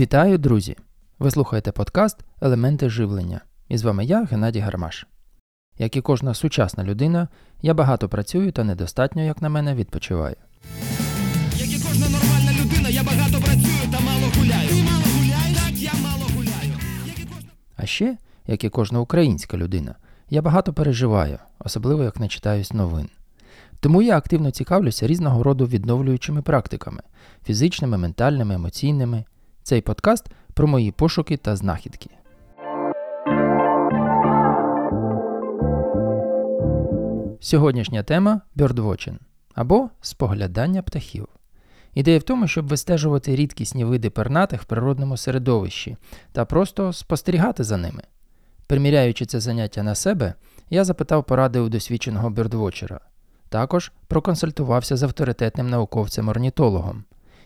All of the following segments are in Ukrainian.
Вітаю, друзі! Ви слухаєте подкаст Елементи живлення. І з вами я, Геннадій Гармаш. Як і кожна сучасна людина, я багато працюю та недостатньо, як на мене, відпочиваю. Як і кожна нормальна людина, я багато працюю та мало гуляю. Ти мало гуляєш? Так, я мало гуляю. Як і кожна... А ще, як і кожна українська людина, я багато переживаю, особливо як не читаюсь новин. Тому я активно цікавлюся різного роду відновлюючими практиками фізичними, ментальними, емоційними. Цей подкаст про мої пошуки та знахідки. Сьогоднішня тема бьордвочин або споглядання птахів. Ідея в тому, щоб вистежувати рідкісні види пернатих в природному середовищі та просто спостерігати за ними. Приміряючи це заняття на себе, я запитав поради у досвідченого бьордвочера. Також проконсультувався з авторитетним науковцем-орнітологом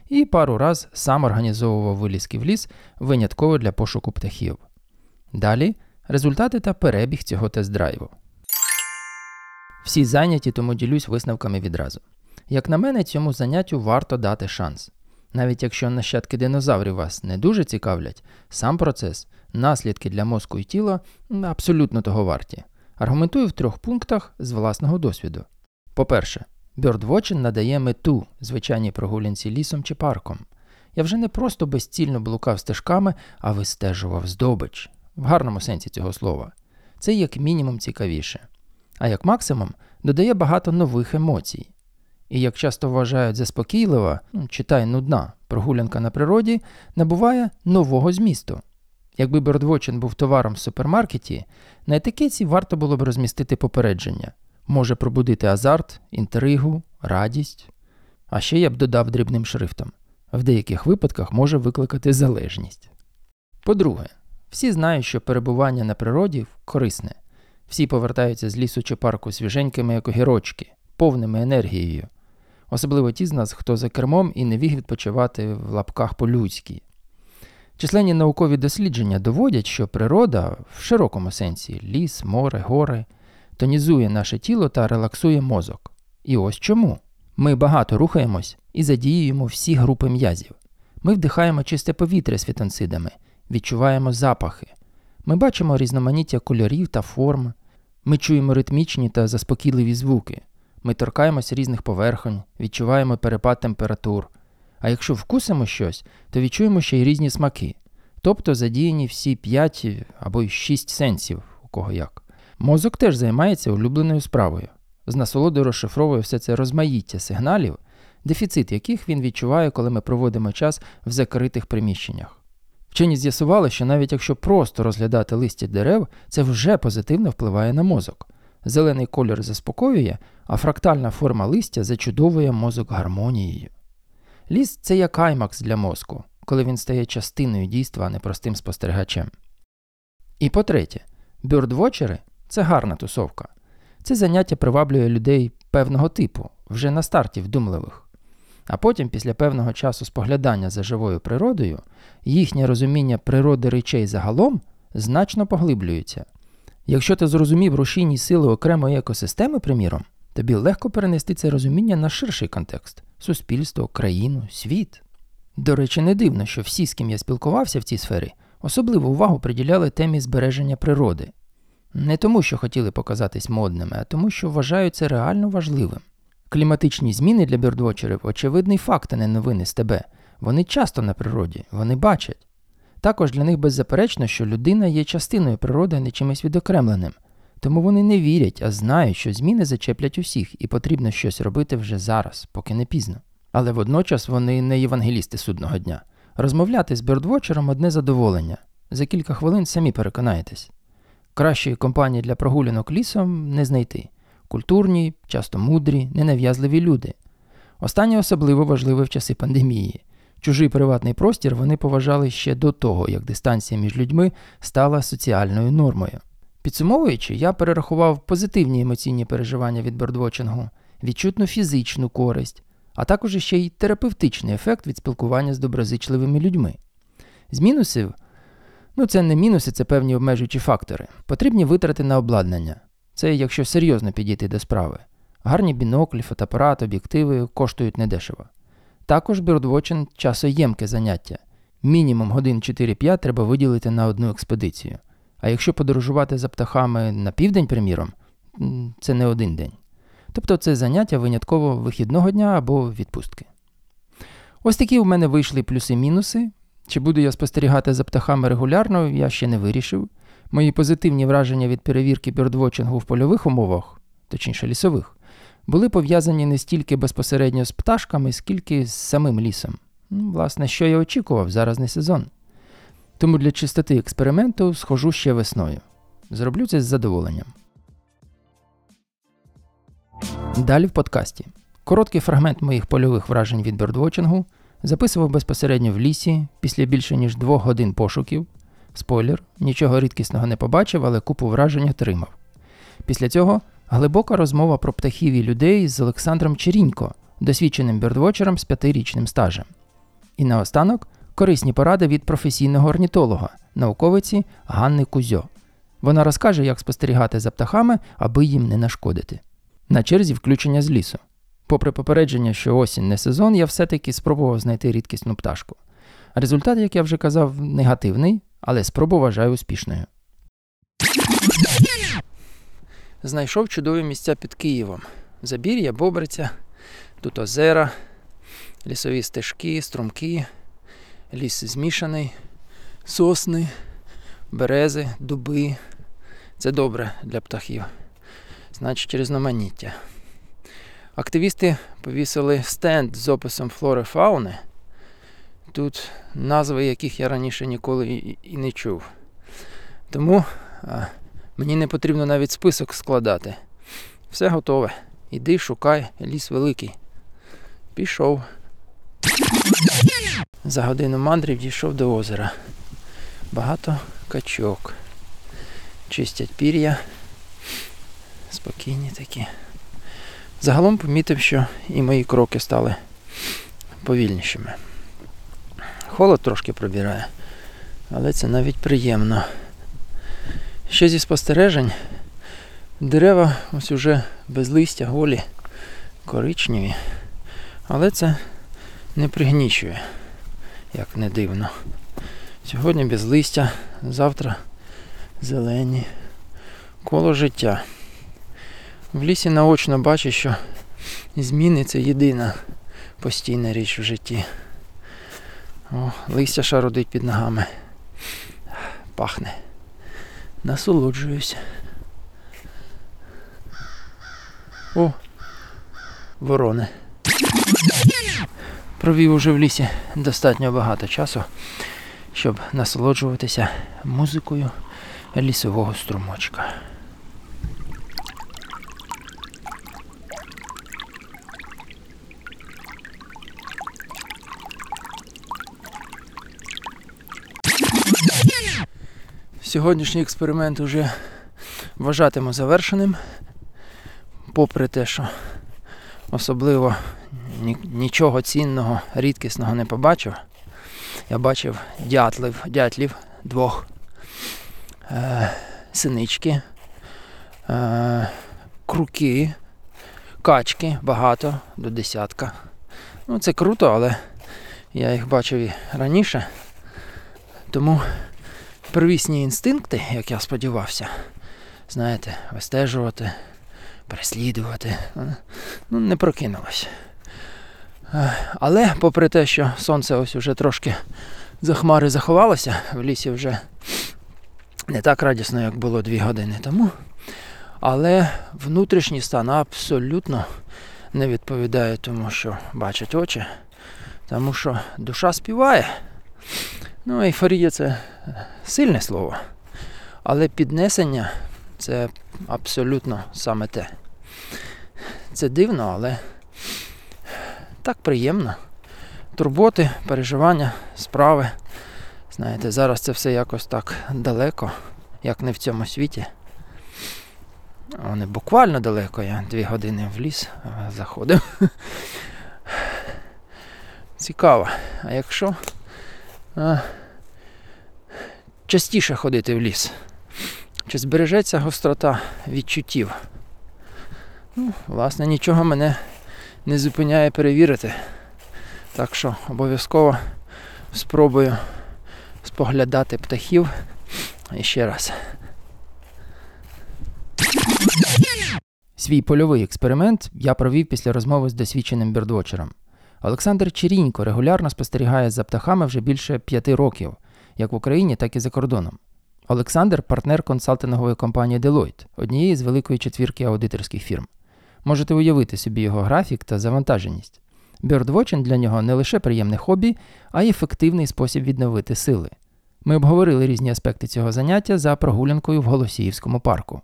і пару раз сам організовував вилізки в ліс винятково для пошуку птахів. Далі результати та перебіг цього тест-драйву. Всі зайняті, тому ділюсь висновками відразу. Як на мене, цьому заняттю варто дати шанс. Навіть якщо нащадки динозаврів вас не дуже цікавлять, сам процес, наслідки для мозку і тіла абсолютно того варті. Аргументую в трьох пунктах з власного досвіду. По-перше, Бьордвочин надає мету звичайній прогулянці лісом чи парком. Я вже не просто безцільно блукав стежками, а вистежував здобич в гарному сенсі цього слова. Це як мінімум цікавіше. А як максимум додає багато нових емоцій. І як часто вважають заспокійлива, ну, читай нудна, прогулянка на природі, набуває нового змісту. Якби Бьордвочин був товаром в супермаркеті, на етикетці варто було б розмістити попередження може пробудити азарт, інтригу, радість. А ще я б додав дрібним шрифтом. В деяких випадках може викликати залежність. По-друге, всі знають, що перебування на природі корисне. Всі повертаються з лісу чи парку свіженькими, як огірочки, повними енергією. Особливо ті з нас, хто за кермом і не віг відпочивати в лапках по-людськи. Численні наукові дослідження доводять, що природа в широкому сенсі ліс, море, гори тонізує наше тіло та релаксує мозок. І ось чому. Ми багато рухаємось і задіюємо всі групи м'язів. Ми вдихаємо чисте повітря з фітонцидами, відчуваємо запахи. Ми бачимо різноманіття кольорів та форм. Ми чуємо ритмічні та заспокійливі звуки. Ми торкаємося різних поверхонь, відчуваємо перепад температур. А якщо вкусимо щось, то відчуємо ще й різні смаки, тобто задіяні всі 5 або й 6 сенсів, у кого як. Мозок теж займається улюбленою справою. З насолодою розшифровує все це розмаїття сигналів, дефіцит яких він відчуває, коли ми проводимо час в закритих приміщеннях. Вчені з'ясували, що навіть якщо просто розглядати листя дерев, це вже позитивно впливає на мозок. Зелений колір заспокоює, а фрактальна форма листя зачудовує мозок гармонією. Ліс це як аймакс для мозку, коли він стає частиною дійства, а не простим спостерігачем. І по третє, бюрдвочери це гарна тусовка. Це заняття приваблює людей певного типу, вже на старті вдумливих. А потім, після певного часу споглядання за живою природою, їхнє розуміння природи речей загалом значно поглиблюється. Якщо ти зрозумів рушійні сили окремої екосистеми, приміром, тобі легко перенести це розуміння на ширший контекст суспільство, країну, світ. До речі, не дивно, що всі, з ким я спілкувався в цій сфері, особливу увагу приділяли темі збереження природи. Не тому, що хотіли показатись модними, а тому, що вважають це реально важливим. Кліматичні зміни для бірдвочерів очевидний факт, а не новини з тебе. Вони часто на природі, вони бачать. Також для них беззаперечно, що людина є частиною природи, а не чимось відокремленим. Тому вони не вірять, а знають, що зміни зачеплять усіх, і потрібно щось робити вже зараз, поки не пізно. Але водночас вони не євангелісти судного дня. Розмовляти з бірдвочером одне задоволення. За кілька хвилин самі переконаєтесь. Кращої компанії для прогулянок лісом не знайти. Культурні, часто мудрі, ненав'язливі люди. Останнє особливо важливе в часи пандемії. Чужий приватний простір вони поважали ще до того, як дистанція між людьми стала соціальною нормою. Підсумовуючи, я перерахував позитивні емоційні переживання від бердвочингу, відчутну фізичну користь, а також ще й терапевтичний ефект від спілкування з доброзичливими людьми. З мінусів Ну, це не мінуси, це певні обмежуючі фактори. Потрібні витрати на обладнання. Це якщо серйозно підійти до справи. Гарні біноклі, фотоапарат, об'єктиви коштують недешево. Також бірдвочин часоємке заняття. мінімум годин 4-5 треба виділити на одну експедицію. А якщо подорожувати за птахами на південь, приміром, це не один день. Тобто це заняття винятково вихідного дня або відпустки. Ось такі у мене вийшли плюси-мінуси. Чи буду я спостерігати за птахами регулярно, я ще не вирішив. Мої позитивні враження від перевірки бьордвотчингу в польових умовах, точніше лісових, були пов'язані не стільки безпосередньо з пташками, скільки з самим лісом. Ну, власне, що я очікував, зараз не сезон. Тому для чистоти експерименту схожу ще весною. Зроблю це з задоволенням. Далі в подкасті. Короткий фрагмент моїх польових вражень від бьордвотчингу записував безпосередньо в лісі після більше ніж двох годин пошуків. Спойлер, нічого рідкісного не побачив, але купу вражень отримав. Після цього глибока розмова про птахів і людей з Олександром Черінько, досвідченим бьордвотчером з п'ятирічним стажем. І наостанок корисні поради від професійного орнітолога, науковиці Ганни Кузьо. Вона розкаже, як спостерігати за птахами, аби їм не нашкодити. На черзі включення з лісу. Попри попередження, що осінь не сезон, я все-таки спробував знайти рідкісну пташку. Результат, як я вже казав, негативний, але спробу вважаю успішною. Знайшов чудові місця під Києвом. Забір'я, Бобриця, тут озера, лісові стежки, струмки, ліс змішаний, сосни, берези, дуби. Це добре для птахів. Значить, різноманіття. Активісти повісили стенд з описом флори фауни. Тут назви, яких я раніше ніколи і, не чув. Тому а, мені не потрібно навіть список складати. Все готове. Іди, шукай, ліс великий. Пішов. За годину мандрів дійшов до озера. Багато качок. Чистять пір'я. Спокійні такі. Загалом помітив, що і мої кроки стали повільнішими. Холод трошки пробирає, але це навіть приємно. Ще зі спостережень дерева ось уже без листя, голі, коричневі, але це не пригнічує, як не дивно. Сьогодні без листя, завтра зелені. Коло життя. В лісі наочно бачу, що зміни це єдина постійна річ в житті. О, листя шародить під ногами. Пахне. Насолоджуюсь. О, ворони. Провів уже в лісі достатньо багато часу, щоб насолоджуватися музикою лісового струмочка. Сьогоднішній експеримент вже вважатиму завершеним, попри те, що особливо нічого цінного, рідкісного не побачив. Я бачив дятлів, дятлів двох, е, синички, е, круки, качки багато, до десятка. Ну, це круто, але я їх бачив і раніше. Тому первісні інстинкти, як я сподівався, знаєте, вистежувати, переслідувати, е, ну, не прокинулось. Е, Але, попри те, що сонце ось уже трошки за хмари заховалося, в лісі вже не так радісно, як було дві години тому. Але внутрішній стан абсолютно не відповідає тому, що бачать очі, тому що душа співає. Ну, ейфорія це сильне слово. Але піднесення це абсолютно саме те. Це дивно, але так приємно. Турботи, переживання, справи. Знаєте, зараз це все якось так далеко, як не в цьому світі. О, не буквально далеко, я дві години в ліс заходив. Цікаво. А якщо частіше ходити в ліс, чи збережеться гострота відчуттів? Ну, власне, нічого мене не зупиняє перевірити. Так що обов'язково спробую споглядати птахів ще раз. Свій польовий експеримент я провів після розмови з досвідченим бірдвочером. Олександр Чирінько регулярно спостерігає за птахами вже більше п'яти років, як в Україні, так і за кордоном. Олександр партнер консалтингової компанії Deloitte, однієї з великої четвірки аудиторських фірм. Можете уявити собі його графік та завантаженість. Бьордвочинг для нього не лише приємне хобі, а й ефективний спосіб відновити сили. Ми обговорили різні аспекти цього заняття за прогулянкою в Голосіївському парку.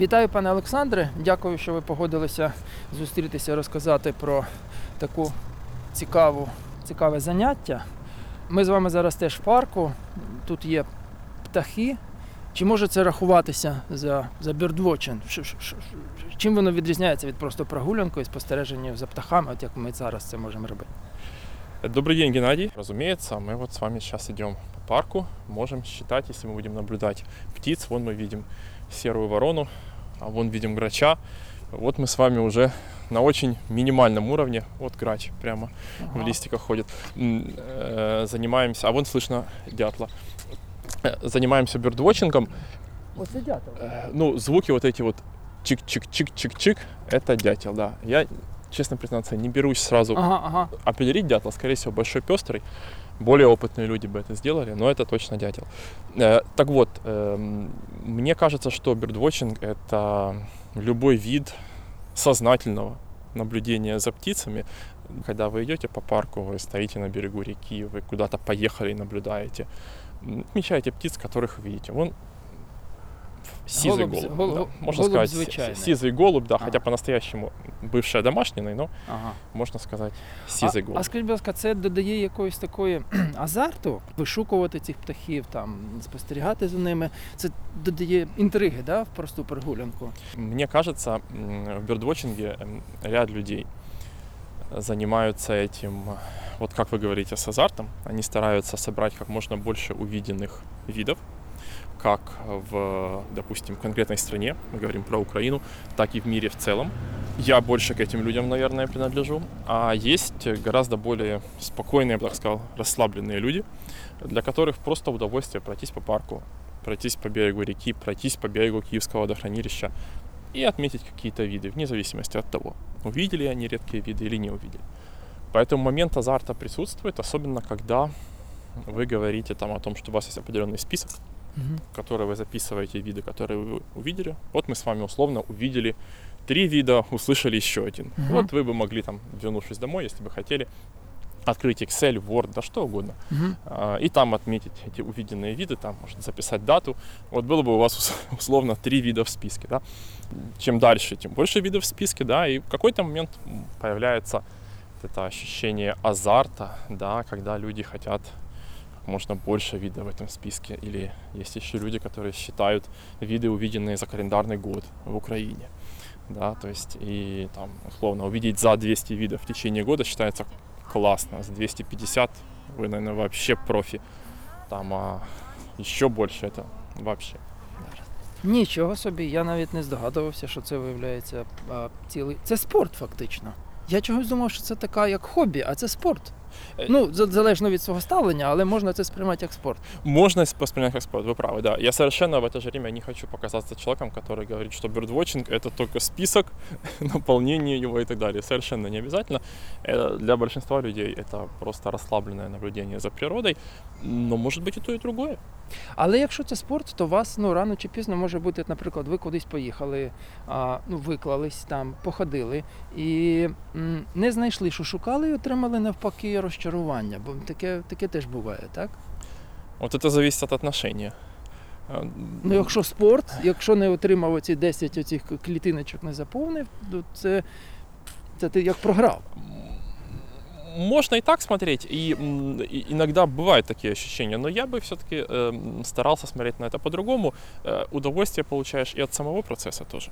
Вітаю, пане Олександре. Дякую, що ви погодилися зустрітися, розказати про таку цікаву, цікаве заняття. Ми з вами зараз теж в парку. Тут є птахи. Чи може це рахуватися за, за бірдвочин? Ш- ш- ш- Чим воно відрізняється від просто прогулянки і спостереження за птахами, от як ми зараз це можемо робити? Добрый день, Геннадий. Разумеется, мы вот с вами сейчас идем по парку. Можем считать, если мы будем наблюдать птиц. Вон мы видим серую ворону, а вон видим грача. Вот мы с вами уже на очень минимальном уровне. Вот грач прямо в листиках ходит. Э, Занимаемся, а вон слышно дятла. Э, Занимаемся бёрдвотчингом. Оце дятел. Э, Ну, звуки вот эти вот чик-чик-чик-чик-чик, это дятел, да. Я, честно признаться, не берусь сразу Ага, ага. определить дятла, скорее всего, большой пестрый. Более опытные люди бы это сделали, но это точно дятел. Э, так вот, эм, мне кажется, что бирдвотчинг — это любой вид сознательного наблюдения за птицами. Когда вы идете по парку, вы стоите на берегу реки, вы куда-то поехали и наблюдаете, отмечаете птиц, которых видите. Вон сизый Голубь з- голубь, гол- да, гол- можно голубь сказать, си- звичайный. сизый голубь, да, Ага. хотя по-настоящему бывший домашний, но ага. можно сказать сизый а, голубь. а скажіть, будь ласка, це додає якоїсь такої кхм, азарту вишукувати цих птахів, там, спостерігати за ними. Це додає інтриги, да, в просту прогулянку. Мне кажется, м, в бёрдвотчинге м, ряд людей занимаются этим, э, вот как вы говорите, с азартом. Они стараются собрать как можно больше увиденных видов, Как в, допустим, конкретной стране, мы говорим про Украину, так и в мире в целом. Я больше к этим людям, наверное, принадлежу. А есть гораздо более спокойные, я бы так сказал, расслабленные люди, для которых просто удовольствие пройтись по парку, пройтись по берегу реки, пройтись по берегу Киевского водохранилища и отметить какие-то виды, вне зависимости от того, увидели они редкие виды или не увидели. Поэтому момент азарта присутствует, особенно когда вы говорите там о том, что у вас есть определенный список, в который вы записываете виды, которые вы увидели. Вот мы с вами условно увидели три вида, услышали еще один. Мгм. Вот вы бы могли там, вернувшись домой, если бы хотели, открыть Excel, Word, да что угодно, Угу. а, и там отметить эти увиденные виды, там можно записать дату. Вот было бы у вас ус- условно три вида в списке, да. Чем дальше, тем больше видов в списке, да, и в какой-то момент появляется это ощущение азарта, да, когда люди хотят можно больше видов в этом списке. Или есть еще люди, которые считают виды, увиденные за календарный год в Украине. Да, то есть и там, условно, увидеть за 200 видов в течение года считается классно. За 250 вы, наверное, вообще профи. Там а еще больше это вообще. Нічого собі, я навіть не здогадувався, що це виявляється а, цілий. Це спорт, фактично. Я чогось думав, що це така як хобі, а це спорт. Е, Ну, за- залежно від свого ставлення, але можна це сприймати як спорт. Можно с- воспринять как спорт, вы правы, да. Я совершенно в это же время не хочу показаться человеком, который говорит, что бирдвотчинг это только список, наполнение его и так далее. Совершенно не обязательно. Э, Для большинства людей это просто расслабленное наблюдение за природой, но может быть и то, и другое. Але якщо це спорт, то вас ну рано чи пізно може бути, наприклад, ви кудись поїхали, а, ну виклались там, походили і м, не знайшли, що шукали, і отримали навпаки розчарування. Бо таке, таке теж буває, так? Вот это зависит от отношения. Э, Ну, якщо спорт, якщо не отримав оці 10 оцих клітиночок, не заповнив, то це, це ти як програв. Можно и так смотреть, и, и иногда бывают такие ощущения, но я бы все-таки старался смотреть на это по-другому. Э, удовольствие получаешь и от самого процесса тоже.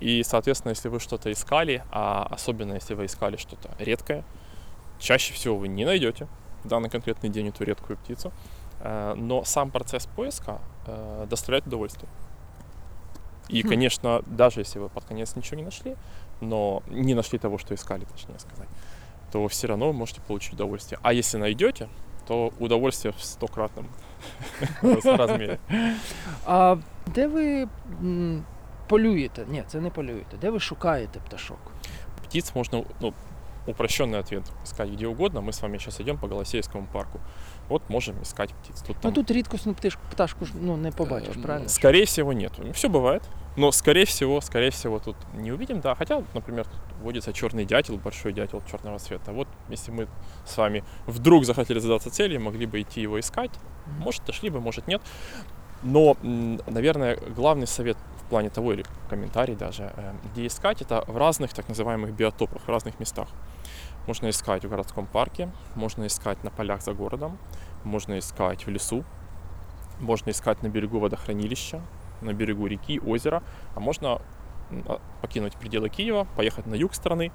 И, соответственно, если вы что-то искали, а особенно если вы искали что-то редкое, чаще всего вы не найдете в данный конкретный день эту редкую птицу, э, но сам процесс поиска э, доставляет удовольствие. И, Хм. конечно, даже если вы под конец ничего не нашли, но не нашли того, что искали, точнее сказать, то все равно вы можете получить удовольствие. А если найдете, то удовольствие в стократном раз- размере. А де ви м, полюєте? Ні, це не полюєте. Де ви шукаєте пташок? Птиц можно, ну, упрощенный ответ, искать где угодно. Мы с вами сейчас идем по Голосеевскому парку. Вот можем искать птиц. Тут, Ну там, тут рідкісну пташку, пташку ж ну, не побачиш, э, правильно? Скорее всего, нет. Все бывает. Но, скорее всего, скорее всего, тут не увидим, да. Хотя, например, тут водится черный дятел, большой дятел черного цвета. Вот, если мы с вами вдруг захотели задаться целью, могли бы идти его искать. Может, дошли бы, может, нет. Но, наверное, главный совет в плане того, или комментарий даже, э, где искать, это в разных так называемых биотопах, в разных местах. Можно искать в городском парке, можно искать на полях за городом, можно искать в лесу, можно искать на берегу водохранилища, на берегу реки, озера, а можно м, а, покинуть пределы Киева, поехать на юг страны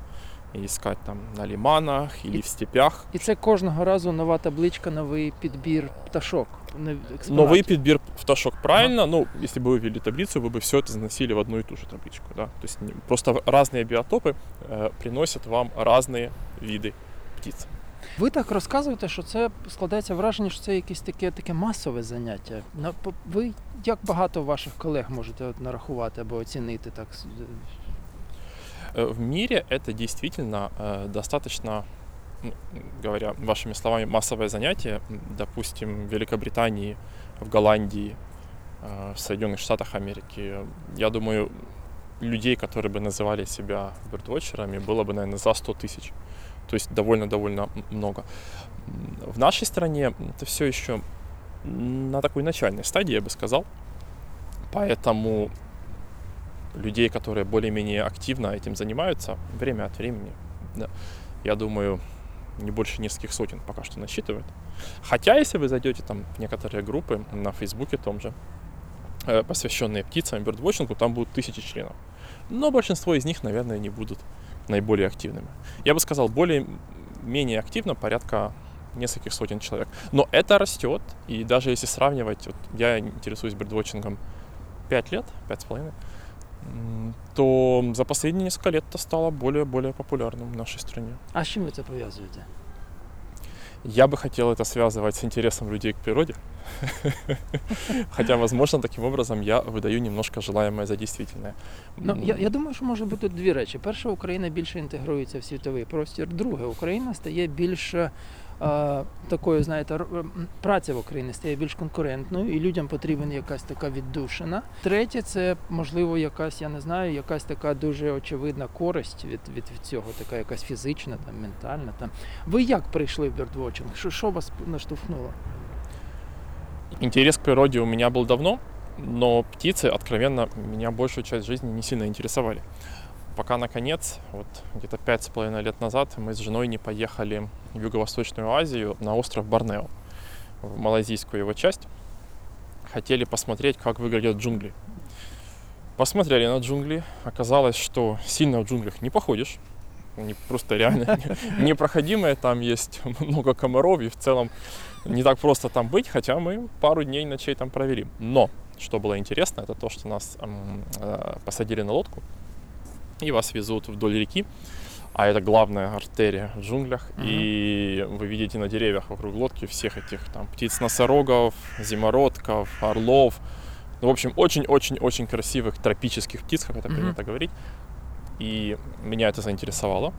и искать там на лиманах или И- в степях. І це кожного разу нова табличка, новий підбір пташок. нов- експонатів. Новый подбир пташок правильно, ну, если бы вы ввели таблицу, вы бы все это заносили в одну и ту же табличку, да. То есть не- просто разные биотопы э, приносят вам разные виды птиц. Ви так розказуєте, що це складається враження, що це якесь таке таке масове заняття. На- по- Ви як багато ваших колег можете от нарахувати або оцінити так? с- Э, В мире это действительно э, достаточно, ну, говоря вашими словами, массовое занятие. М, Допустим, в Великобритании, в Голландии, э, в Соединенных Штатах Америки. Я думаю, людей, которые бы называли себя бёрдвотчерами, было бы, наверное, за 100 тысяч. То есть довольно-довольно много. В нашей стране это все еще на такой начальной стадии, я бы сказал. Поэтому людей, которые более-менее активно этим занимаются, время от времени, да, я думаю, не больше нескольких сотен пока что насчитывают. Хотя, если вы зайдете там в некоторые группы на Фейсбуке том же, э, посвященные птицам, бёрдвотчингу, там будут тысячи членов. Но большинство из них, наверное, не будут наиболее активными. Я бы сказал, более-менее активно порядка нескольких сотен человек. Но это растет, и даже если сравнивать, вот я интересуюсь бирдвотчингом 5 лет, 5,5, м, то за последние несколько лет это стало более-более популярным в нашей стране. А з чим ви це пов'язуєте? Я бы хотел это связывать с интересом людей к природе. Хотя, возможно, таким образом я выдаю немножко желаемое за действительное. Ну, М, я, я думаю, що може бути дві речі. Перше, Україна більше інтегрується в світовий простір. Друге, Україна стає більш е, такою, знаєте, р- м, праця в Україні стає більш конкурентною, і людям потрібна якась така віддушина. Третє, це можливо якась, я не знаю, якась така дуже очевидна користь від, від, від цього, така якась фізична, там, ментальна. Там. Ви як прийшли в бёрдвотчинг? Що, що вас наштовхнуло? Интерес к природе у меня был давно, но птицы, откровенно, меня большую часть жизни не сильно интересовали. Пока, наконец, вот где-то пять с половиной лет назад мы с женой не поехали в Юго-Восточную Азию на остров Борнео, в малайзийскую его часть. Хотели посмотреть, как выглядят джунгли. Посмотрели на джунгли. Оказалось, что сильно в джунглях не походишь. Они просто реально не- непроходимые. Там есть много комаров, и в целом не так просто там быть, хотя мы пару дней, ночей там провели. Но, что было интересно, это то, что нас э, посадили на лодку, и вас везут вдоль реки, а это главная артерия в джунглях, Мгм. и вы видите на деревьях вокруг лодки всех этих там птиц-носорогов, зимородков, орлов, ну, в общем, очень-очень-очень красивых тропических птиц, как это Мгм. принято говорить. И меня это заинтересовало.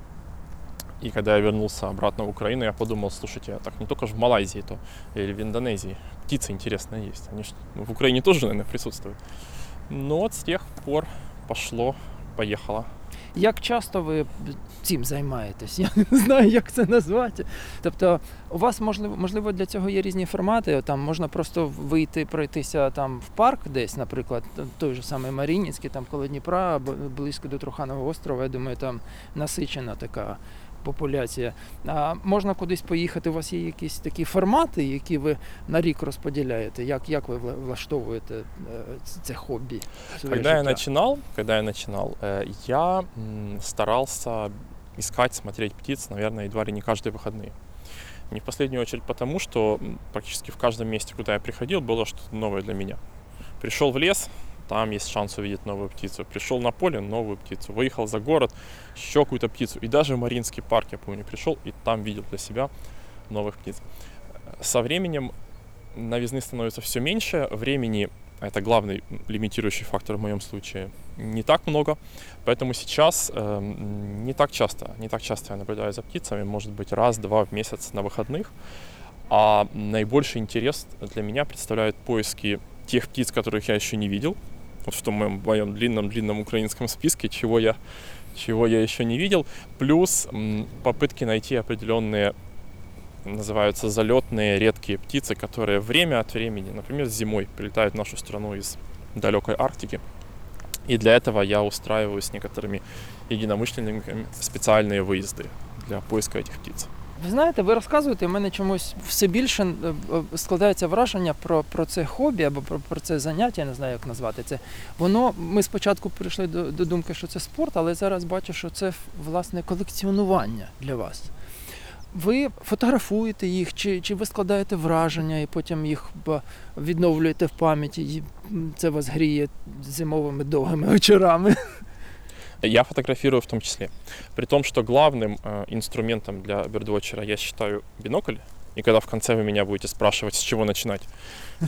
И когда я вернулся обратно в Украину, я подумал, слушайте, а так не только ж в Малайзии, то или в Индонезии птицы интересные есть. Они ж в Украине тоже, наверное, присутствуют. Но вот с тех пор пошло, поехало. Як часто ви цим займаєтесь? Я не знаю, як це назвати. Тобто, у вас можливо, можливо для цього є різні формати. Там можна просто вийти, пройтися там в парк десь, наприклад, той же самий Марініцький, там коло Дніпра, близько до Труханового острова. Я думаю, там насичена така популяція. А можна кудись поїхати. У вас є якісь такі формати, які ви на рік розподіляєте? Як, як ви вла- влаштовуєте е, ц- це хобі? своє Когда я життя? начинал, когда я начинал, э, я м, старался искать, смотреть птиц, наверное, едва ли не каждые выходные. Не в последнюю очередь потому, что м, практически в каждом месте, куда я приходил, было что-то новое для меня. Пришел в лес, там есть шанс увидеть новую птицу. Пришел на поле, новую птицу. Выехал за город, еще какую-то птицу. И даже в Маринский парк, я помню, пришел и там видел для себя новых птиц. Со временем новизны становится все меньше, времени это главный лимитирующий фактор в моем случае, не так много. Поэтому сейчас э, не так часто, не так часто я наблюдаю за птицами, может быть раз-два в месяц на выходных. А наибольший интерес для меня представляют поиски тех птиц, которых я еще не видел. Вот в том моем, моем длинном-длинном украинском списке, чего я, чего я еще не видел. Плюс попытки найти определенные называются залетные редкие птицы, которые время от времени, например, зимой прилетают в нашу страну из далекой Арктики. И для этого я устраиваю с некоторыми единомышленниками специальные выезды для поиска этих птиц. Ви знаєте, ви розказуєте, в мене чомусь все більше е, е, складається враження про, про це хобі або про, про це заняття, я не знаю, як назвати це. Воно, ми спочатку прийшли до, до думки, що це спорт, але зараз бачу, що це власне колекціонування для вас. Ви фотографуєте їх, чи, чи ви складаєте враження і потім їх відновлюєте в пам'яті, і це вас гріє зимовими довгими вечорами. Я фотографирую в том числе. При том, что главным э, инструментом для бердвотчера я считаю бинокль. И когда в конце вы меня будете спрашивать, с чего начинать,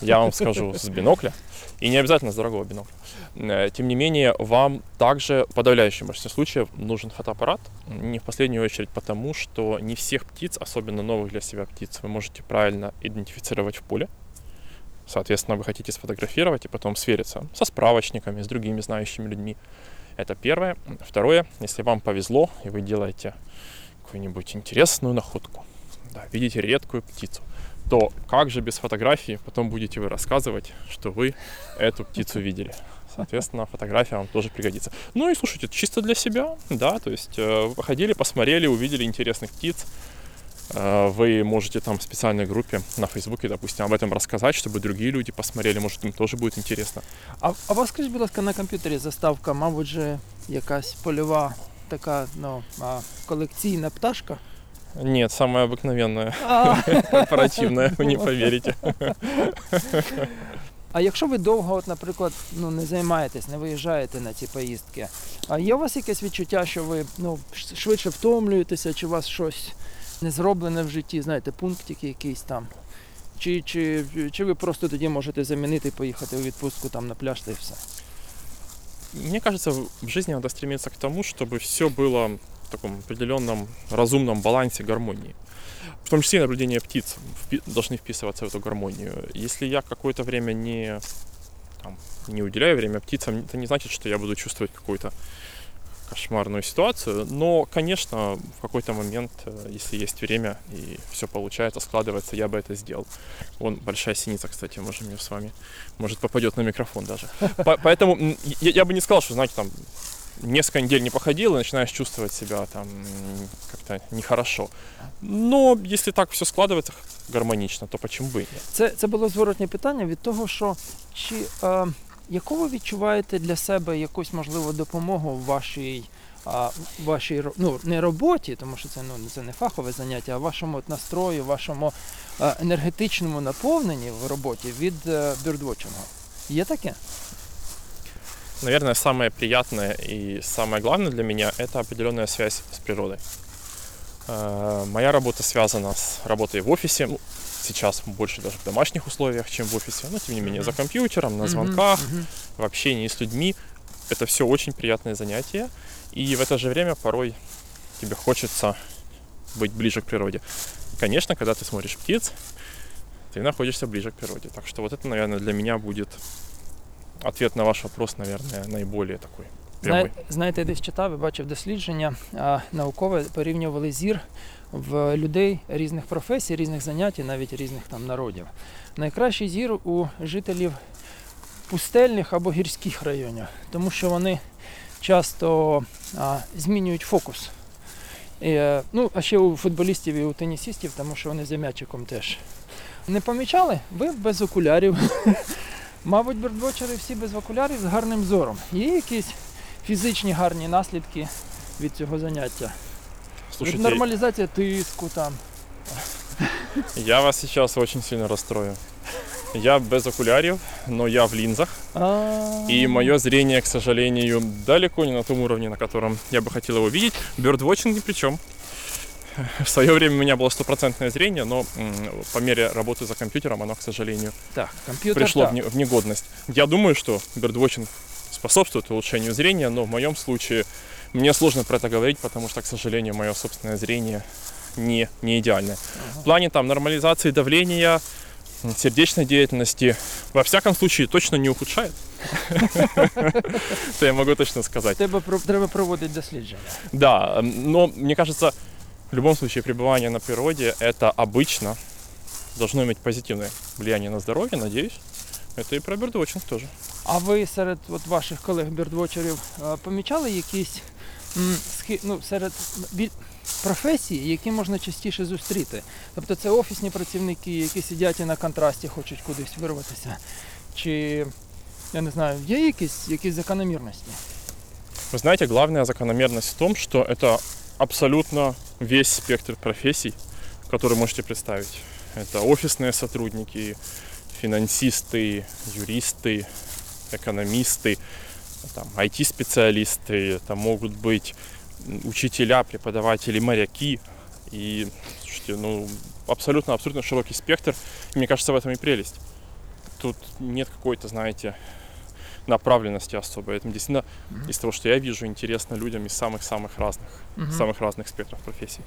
я вам скажу с бинокля. И не обязательно с дорогого бинокля. Э, Тем не менее, вам также в подавляющем большинстве случаев нужен фотоаппарат. Не в последнюю очередь потому, что не всех птиц, особенно новых для себя птиц, вы можете правильно идентифицировать в поле. Соответственно, вы хотите сфотографировать и потом свериться со справочниками, с другими знающими людьми. Это первое. Второе, если вам повезло и вы делаете какую-нибудь интересную находку, да, видите редкую птицу, то как же без фотографии потом будете вы рассказывать, что вы эту птицу видели? Соответственно, фотография вам тоже пригодится. Ну и слушайте, чисто для себя, да, то есть э, походили, посмотрели, увидели интересных птиц. Э, Вы можете там в специальной группе на Фейсбуке, допустим, об этом рассказать, чтобы другие люди посмотрели, может им тоже будет интересно. А, а у вас скажіть, будь ласка, на комп'ютері заставка, мабуть, же якась польова така ну, а, колекційна пташка. Нет, самая обыкновенная, А, корпоративная, вы не поверите. а якщо ви довго, от, наприклад, ну, не займаєтесь, не виїжджаєте на ці поїздки, а є у вас якесь відчуття, що ви ну, ш- швидше втомлюєтеся, чи у вас щось не зроблене в житті, знаєте, пунктик якийсь там? Чи, чи, чи ви просто тоді можете замінити і поїхати у відпустку там на пляж та і все? Мне кажется, в в жизни надо стремиться к тому, чтобы все было в таком определенном разумном балансе, гармонии. В том числе и наблюдение птиц впи- должны вписываться в эту гармонию. Если я какое-то время не, там, не уделяю время птицам, это не значит, что я буду чувствовать какую-то кошмарную ситуацию. Но, конечно, в какой-то момент, э, если есть время и все получается, складывается, я бы это сделал. Вон большая синица, кстати, можем ее с вами, может, попадет на микрофон даже. По- Поэтому я, бы не сказал, что, знаете, там несколько недель не походил и начинаешь чувствовать себя там как-то нехорошо. Но если так все складывается гармонично, то почему бы и нет? Це, це було зворотнє питання від того, що чи е, яку ви відчуваєте для себе якусь можливу допомогу в вашій, а, вашій ну, не роботі, тому що це, ну, це не фахове заняття, а вашому от настрої, вашому е, енергетичному наповненні в роботі від е, бюрдвотчингу? Є таке? Наверное, самое приятное и самое главное для меня – это определенная связь с природой. Э, Моя работа связана с работой в офисе. Сейчас больше даже в домашних условиях, чем в офисе. Но, тем не менее, за компьютером, на звонках, мгм. в общении с людьми. Это все очень приятное занятие. И в это же время порой тебе хочется быть ближе к природе. Конечно, когда ты смотришь птиц, ты находишься ближе к природе. Так что вот это, наверное, для меня будет ответ на ваш вопрос, наверное, наиболее такой. Знає, знаєте, я десь читав і бачив дослідження а, наукове, порівнювали зір в людей різних професій, різних занять навіть різних там народів. Найкращий зір у жителів пустельних або гірських районів, тому що вони часто а, змінюють фокус. І, е, ну, а ще у футболістів і у тенісістів, тому що вони за м'ячиком теж. Не помічали? Ви без окулярів. Мабуть, бердвочери всі без окулярів з гарним зором. Є якісь фізичні гарні наслідки від цього заняття? Слушайте, Нормалізація тиску там. я вас сейчас очень сильно расстрою. Я без окулярів, но я в линзах. А, И мое зрение, к сожалению, далеко не на том уровне, на котором я бы хотел его видеть. Бёрдвотчинг ни при чем. В свое время у меня было стопроцентное зрение, но м, по мере работы за компьютером оно, к сожалению, Так, комп'ютер. пришло так. в, не- в негодность. Я думаю, что бёрдвотчинг способствует улучшению зрения, но в моем случае мне сложно про это говорить, потому что, к сожалению, мое собственное зрение не, не идеальное. В плане там нормализации давления, сердечной деятельности, во всяком случае, точно не ухудшает. Это я могу точно сказать. Треба проводити дослідження. Да, но мне кажется, в любом случае пребывание на природе это обычно должно иметь позитивное влияние на здоровье, надеюсь. Это и про бёрдвотчинг тоже. А ви серед от ваших колег бірдвочерів е, помічали якісь м, схи- ну, серед біль- професій, які можна частіше зустріти? Тобто це офісні працівники, які сидять і на контрасті хочуть кудись вирватися. Чи я не знаю, є якісь, якісь закономірності? Вы знаете, главная закономерность в том, что это абсолютно весь спектр профессий, который можете представить. Это офисные сотрудники, финансисты, юристы, экономисты, там, IT-специалисты, это могут быть учителя, преподаватели, моряки. И, слушайте, ну, абсолютно, абсолютно широкий спектр. И мне кажется, в этом и прелесть. Тут нет какой-то, знаете, направленности особой. Это действительно из того, что я вижу, интересно людям из самых-самых разных, Мгм. самых разных спектров профессий.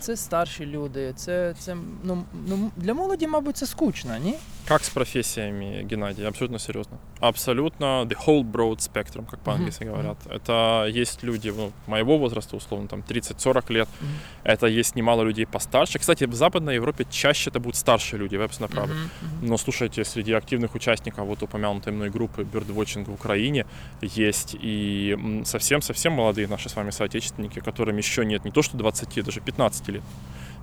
Це старші люди, це, це ну, ну, для молоді, мабуть, це скучно, ні? Как с профессиями, Геннадий? Абсолютно серьезно. Абсолютно the whole broad spectrum, как по-английски Мгм. говорят. Это есть люди ну, моего возраста, условно, там 30-40 лет. Мгм. Это есть немало людей постарше. Кстати, в Западной Европе чаще это будут старшие люди, вы абсолютно правы. Мгм, мгм. Но слушайте, среди активных участников вот упомянутой мной группы Birdwatching в Украине есть и м, совсем-совсем молодые наши с вами соотечественники, которым еще нет не то что 20, даже 15 лет.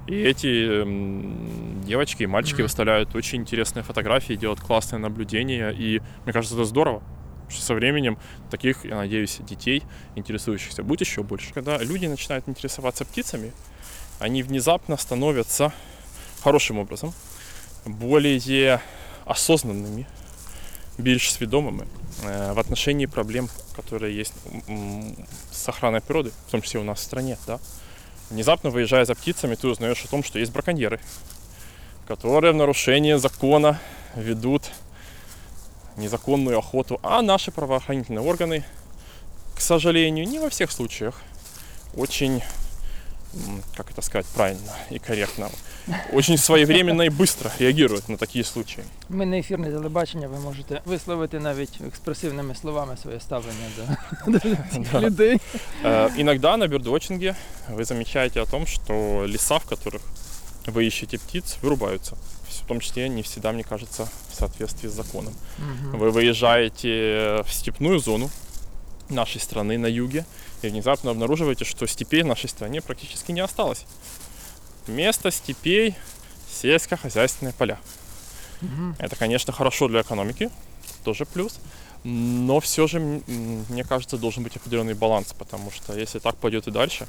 И эти м, девочки и мальчики Мгм. выставляют очень интересные фотографии, делают классные наблюдения, и мне кажется, это здорово. что Со временем таких, я надеюсь, детей, интересующихся, будет еще больше. Когда люди начинают интересоваться птицами, они внезапно становятся хорошим образом более осознанными, більш свідомими э, в отношении проблем, которые есть с охраной природы, в том числе у нас в стране, да. Внезапно выезжая за птицами, ты узнаешь о том, что есть браконьеры, которые в нарушение закона ведут незаконную охоту, а наши правоохранительные органы, к сожалению, не во всех случаях очень, как это сказать правильно и корректно, очень своевременно и быстро реагируют на такие случаи. Ми не ефірне телебачення, ви можете висловити навіть експресивними словами своє ставлення до, до цих Да. людей. Э, Иногда на бёрдвотчинге вы замечаете о том, что леса, в которых вы ищете птиц, вырубаются. В том числе не всегда, мне кажется, в соответствии с законом. Мгм. Вы выезжаете в степную зону нашей страны на юге и внезапно обнаруживаете, что степей в нашей стране практически не осталось. Вместо степей сельскохозяйственные поля. Мгм. Это, конечно, хорошо для экономики, тоже плюс. Но все же, мне кажется, должен быть определенный баланс, потому что если так пойдет и дальше,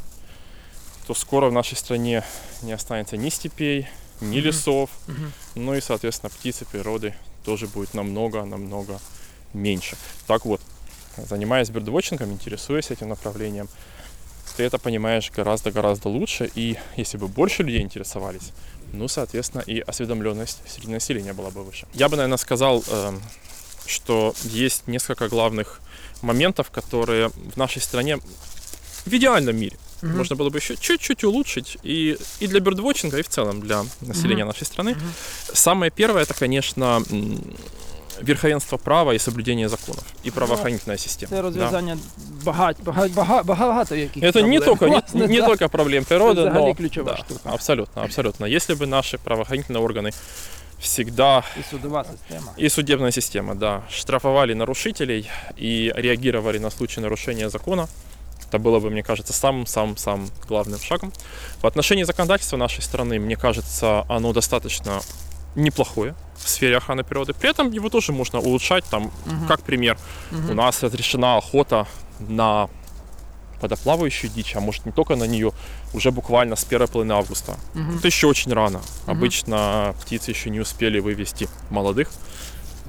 то скоро в нашей стране не останется ни степей, ни Мгм. лесов, Мгм. ну и, соответственно, птиц и природы тоже будет намного-намного меньше. Так вот, занимаясь бердвотчингом, интересуясь этим направлением, ты это понимаешь гораздо-гораздо лучше, и если бы больше людей интересовались, ну, соответственно, и осведомленность среди населения была бы выше. Я бы, наверное, сказал, эм, что есть несколько главных моментов, которые в нашей стране в идеальном мире Мгм. можно было бы еще чуть-чуть улучшить и, и для бердвотчинга, и в целом для населения Мгм. нашей страны. Мгм. Самое первое, это, конечно, верховенство права и соблюдение законов, и правоохранительная система. Це да. розв'язання багать, багать, багать, багато яких Это не проблем. только, не, не да. только проблем природы, Это взагалі но... ключова да, штука. Абсолютно, абсолютно. Если бы наши правоохранительные органы всегда І судова система. и судебная система, да, штрафовали нарушителей и реагировали на случаи нарушения закона, это было бы, мне кажется, самым-самым-самым главным шагом. В отношении законодательства нашей страны, мне кажется, оно достаточно неплохое в сфере охраны природы. При этом его тоже можно улучшать. Там, Мгм. как пример, Мгм. у нас разрешена охота на водоплавающую дичь, а может не только на нее, уже буквально с первой половины августа. Мгм. Это еще очень рано. Мгм. Обычно птицы еще не успели вывести молодых.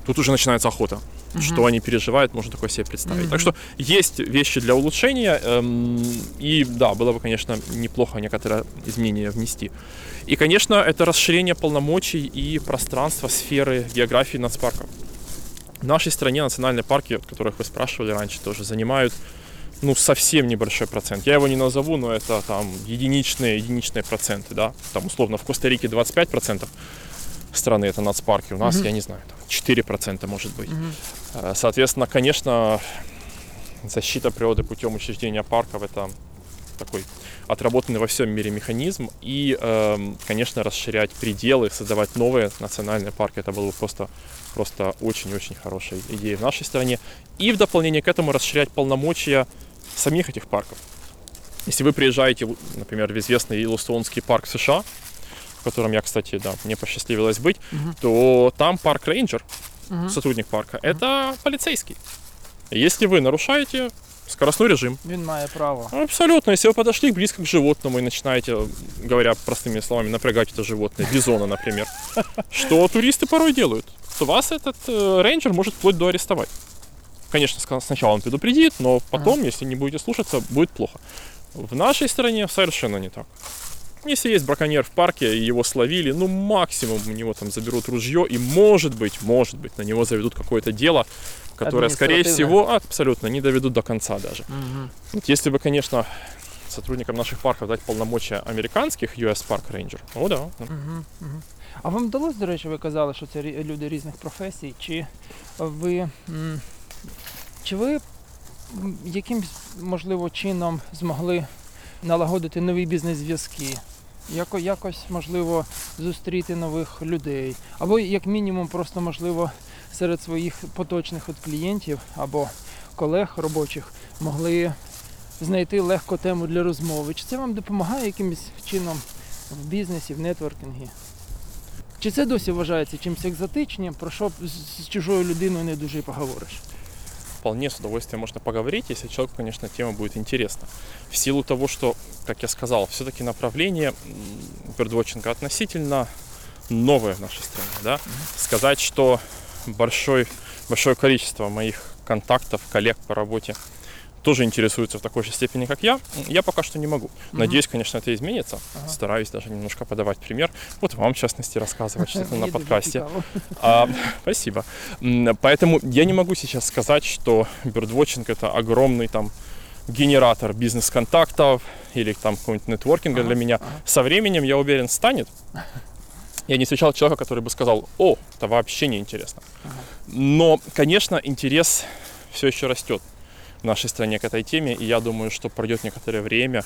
Тут уже начинается охота. Мгм. Что они переживают, можно такое себе представить. Мгм. Так что есть вещи для улучшения. эм, и да, было бы, конечно, неплохо некоторые изменения внести. И, конечно, это расширение полномочий и пространства сферы географии нацпарков. В нашей стране национальные парки, о которых вы спрашивали раньше, тоже занимают ну, совсем небольшой процент. Я его не назову, но это там единичные, единичные проценты, да. Там, условно, в Коста-Рике 25% страны это нацпарки, у нас, Мгм. я не знаю, там 4% может быть. Э, Соответственно, конечно, защита природы путем учреждения парков это такой отработанный во всем мире механизм. И, эм, конечно, расширять пределы, создавать новые национальные парки, это было бы просто, просто очень-очень хорошей идеей в нашей стране. И в дополнение к этому расширять полномочия самих этих парков. Если вы приезжаете, например, в известный Йеллоустонский парк в США, котором я, кстати, да, мне посчастливилось быть, Мгм. то там парк рейнджер, Мгм. сотрудник парка, это полицейский. Если вы нарушаете скоростной режим, Він має право. абсолютно, если вы подошли близко к животному и начинаете, говоря простыми словами, напрягать это животное, бизона, например, что туристы порой делают, то вас этот э, рейнджер может вплоть до арестовать. Конечно, сначала он предупредит, но потом, если не будете слушаться, будет плохо. В нашей стране совершенно не так. Если есть браконьер в парке и его словили, ну максимум у него там заберут ружье и может быть, может быть, на него заведут какое-то дело, которое, скорее Административное. всего, абсолютно не доведут до конца даже. Мгм. Вот Если бы, конечно, сотрудникам наших парков дать полномочия американских US Park Ranger, о да, да. Мгм, мгм. А вам вдалося, до речі, ви казали, що це рі- люди різних професій. Чи ви, м, чи ви м, якимсь, можливо, чином змогли налагодити нові бізнес-зв'язки? Яко, якось, можливо, зустріти нових людей. Або, як мінімум, просто, можливо, серед своїх поточних от клієнтів або колег робочих могли знайти легко тему для розмови. Чи це вам допомагає якимось чином в бізнесі, в нетворкінгі? Чи це досі вважається чимось екзотичним, про що з, чужою людиною не дуже поговориш? Вполне с удовольствием можно поговорить, если человеку, конечно, тема будет интересна. В силу того, что, как я сказал, все-таки направление бердвотчинга относительно новое в нашей стране, да. Сказать, что большой, большое количество моих контактов, коллег по работе тоже интересуются в такой же степени, как я, я пока что не могу. Надеюсь, конечно, это изменится. Ага. Стараюсь даже немножко подавать пример. Вот вам, в частности, рассказывать что-то на подкасте. А, спасибо. Поэтому я не могу сейчас сказать, что Birdwatching это огромный там генератор бизнес-контактов или там какого-нибудь нетворкинга Ага, для меня. ага. Со временем, я уверен, станет. Я не встречал человека, который бы сказал, о, это вообще не интересно. Ага. Но, конечно, интерес все еще растет в нашей стране к этой теме, и я думаю, что пройдет некоторое время,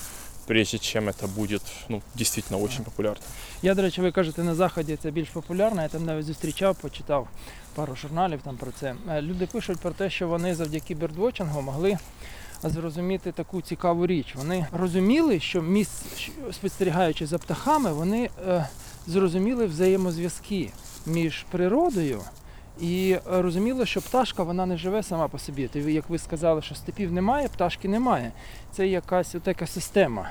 прежде чем это будет ну, действительно очень популярно. Я, до речі, ви кажете, на заході це більш популярно. Я там навіть зустрічав, почитав пару журналів там про це. Е, Люди пишуть про те, що вони завдяки бірдвотчингу могли зрозуміти таку цікаву річ. Вони розуміли, що міс... спостерігаючи за птахами, вони е, зрозуміли взаємозв'язки між природою. І е, розуміло, що пташка вона не живе сама по собі. Ти, як ви сказали, що степів немає, пташки немає. Це якась от така система.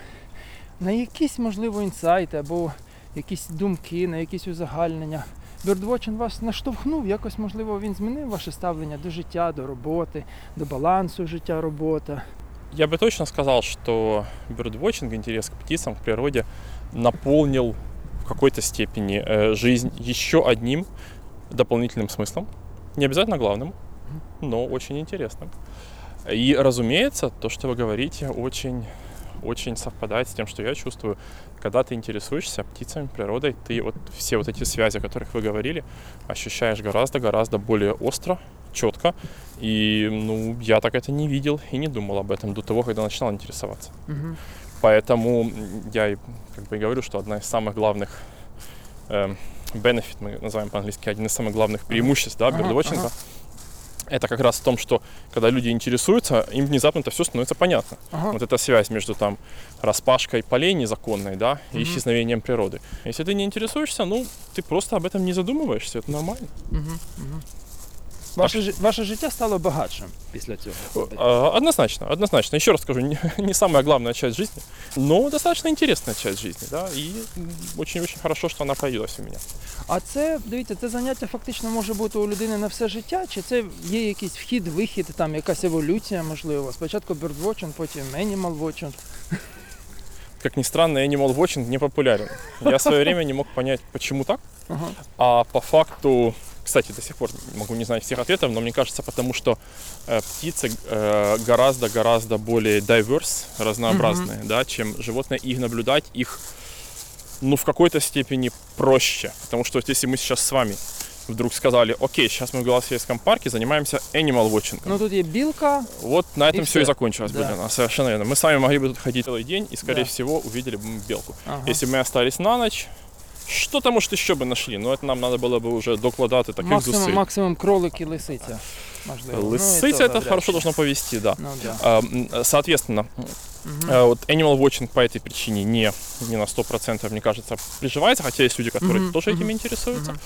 На якісь, можливо, інсайти або якісь думки, на якісь узагальнення. Бірдвотчин вас наштовхнув, якось, можливо, він змінив ваше ставлення до життя, до роботи, до балансу життя, робота. Я бы точно сказал, что бердвотчинг, интерес к птицам, к природе, наполнил в какой-то степени э, жизнь еще одним дополнительным смыслом. Не обязательно главным, но очень интересным. И, разумеется, то, что вы говорите, очень, очень совпадает с тем, что я чувствую. Когда ты интересуешься птицами, природой, ты вот все вот эти связи, о которых вы говорили, ощущаешь гораздо-гораздо более остро, четко. И, ну, я так это не видел и не думал об этом до того, когда начинал интересоваться. Угу. Поэтому я и, как бы и говорю, что одна из самых главных эм, benefit, мы называем по-английски, один из самых главных преимуществ да, Ага, бердвотчинга, ага. это как раз в том, что когда люди интересуются, им внезапно это все становится понятно. Ага. Вот эта связь между там распашкой полей незаконной, да, и Мгм. исчезновением природы. Если ты не интересуешься, ну, ты просто об этом не задумываешься, это нормально. Угу. Угу. Ваше, жи- ваше життя стало багатшим після цього. А, Однозначно, однозначно. Еще раз скажу, не, не самая главная часть жизни, но достаточно интересная часть жизни, да, и м, очень-очень хорошо, что она появилась у меня. А це, дивіться, це заняття фактично може бути у людини на все життя, чи це є якийсь вхід, вихід, там якась еволюція, можливо. Спочатку birdwatching, потім animal watching. Как ни странно, Animal Watching не популярен. Я в свое время не мог понять, почему так, Ага. а по факту, кстати, до сих пор могу не знать всех ответов, но мне кажется, потому что э, птицы э, гораздо-гораздо более diverse, разнообразные, да, чем животные, и их наблюдать их, ну, в какой-то степени проще. Потому что вот если мы сейчас с вами вдруг сказали, окей, сейчас мы в Голосеевском парке занимаемся animal watching. Ну тут є білка, Вот на этом все и закончилось бы Да. для нас, совершенно верно. Мы с вами могли бы тут ходить целый день и, скорее Да. всего, увидели бы белку. ага. Если бы мы остались на ночь, что-то, может, еще бы нашли, но это нам надо было бы уже докладати таких максимум, зусиль. максимум кролик і лисиця. Можливо. Ну, і Лисиця то это навряд хорошо чи. должно повести, да. Ну, да. А, м, Соответственно, Мгм. э, вот Animal Watching по этой причине не, не на 100%, мне кажется, приживается, хотя есть люди, которые Мгм, тоже этим мгм, интересуются. мгм.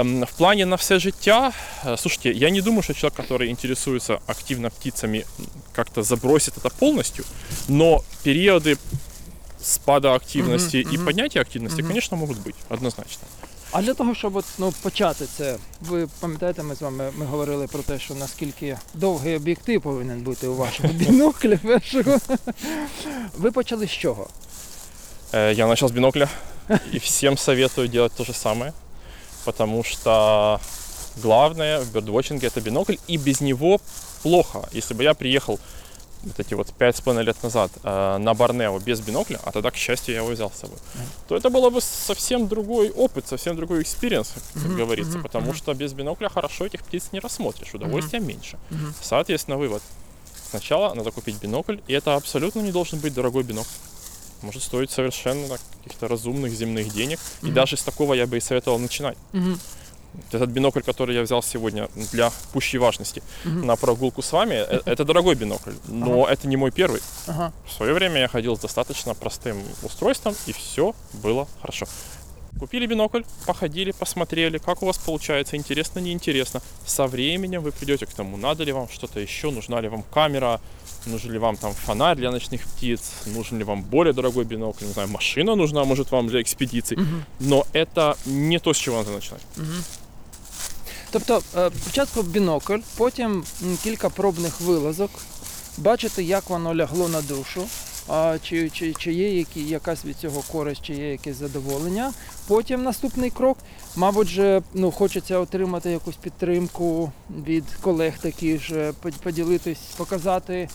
Эм, В плане на все життя, э, слушайте, я не думаю, что человек, который интересуется активно птицами, м, как-то забросит это полностью, но периоды спада активности Мгм, и мгм. поднятия активности, Мгм. конечно, могут быть, однозначно. А для того, щоб от, ну, почати це, ви пам'ятаєте, ми з вами ми говорили про те, що наскільки довгий об'єктив повинен бути у вашому біноклі першого. Ви почали з чого? Э, Я начал с бинокля и всем советую делать то же самое, потому что главное в бердвотчинге это бинокль, и без него плохо. Если бы я приехал вот эти вот пять с половиной лет назад э, на Борнео без бинокля, а тогда, к счастью, я его взял с собой, то это было бы совсем другой опыт, совсем другой экспириенс, как Мгм, говорится, мгм, потому мгм. что без бинокля хорошо этих птиц не рассмотришь, удовольствия меньше. Мгм. Соответственно, вывод. Сначала надо купить бинокль, и это абсолютно не должен быть дорогой бинокль. Может стоить совершенно каких-то разумных земных денег. И Мгм. даже с такого я бы и советовал начинать. Мгм. Этот бинокль, который я взял сегодня для пущей важности Мгм. на прогулку с вами, э, это дорогой бинокль, но это не мой первый. Ага. В свое время я ходил с достаточно простым устройством, и все было хорошо. Купили бинокль, походили, посмотрели, как у вас получается, интересно, неинтересно. Со временем вы придете к тому, надо ли вам что-то еще, нужна ли вам камера, нужен ли вам там фонарь для ночных птиц, нужен ли вам более дорогой бинокль, не знаю, машина нужна, может, вам для экспедиций. Мгм. Но это не то, с чего надо начинать. Мгм. Тобто, е, спочатку бінокль, потім кілька пробних вилазок, бачити, як воно лягло на душу, чи, чи, чи є які, якась від цього користь, чи є якесь задоволення. Потім наступний крок, мабуть, же, ну, хочеться отримати якусь підтримку від колег же, под- поділитись, показати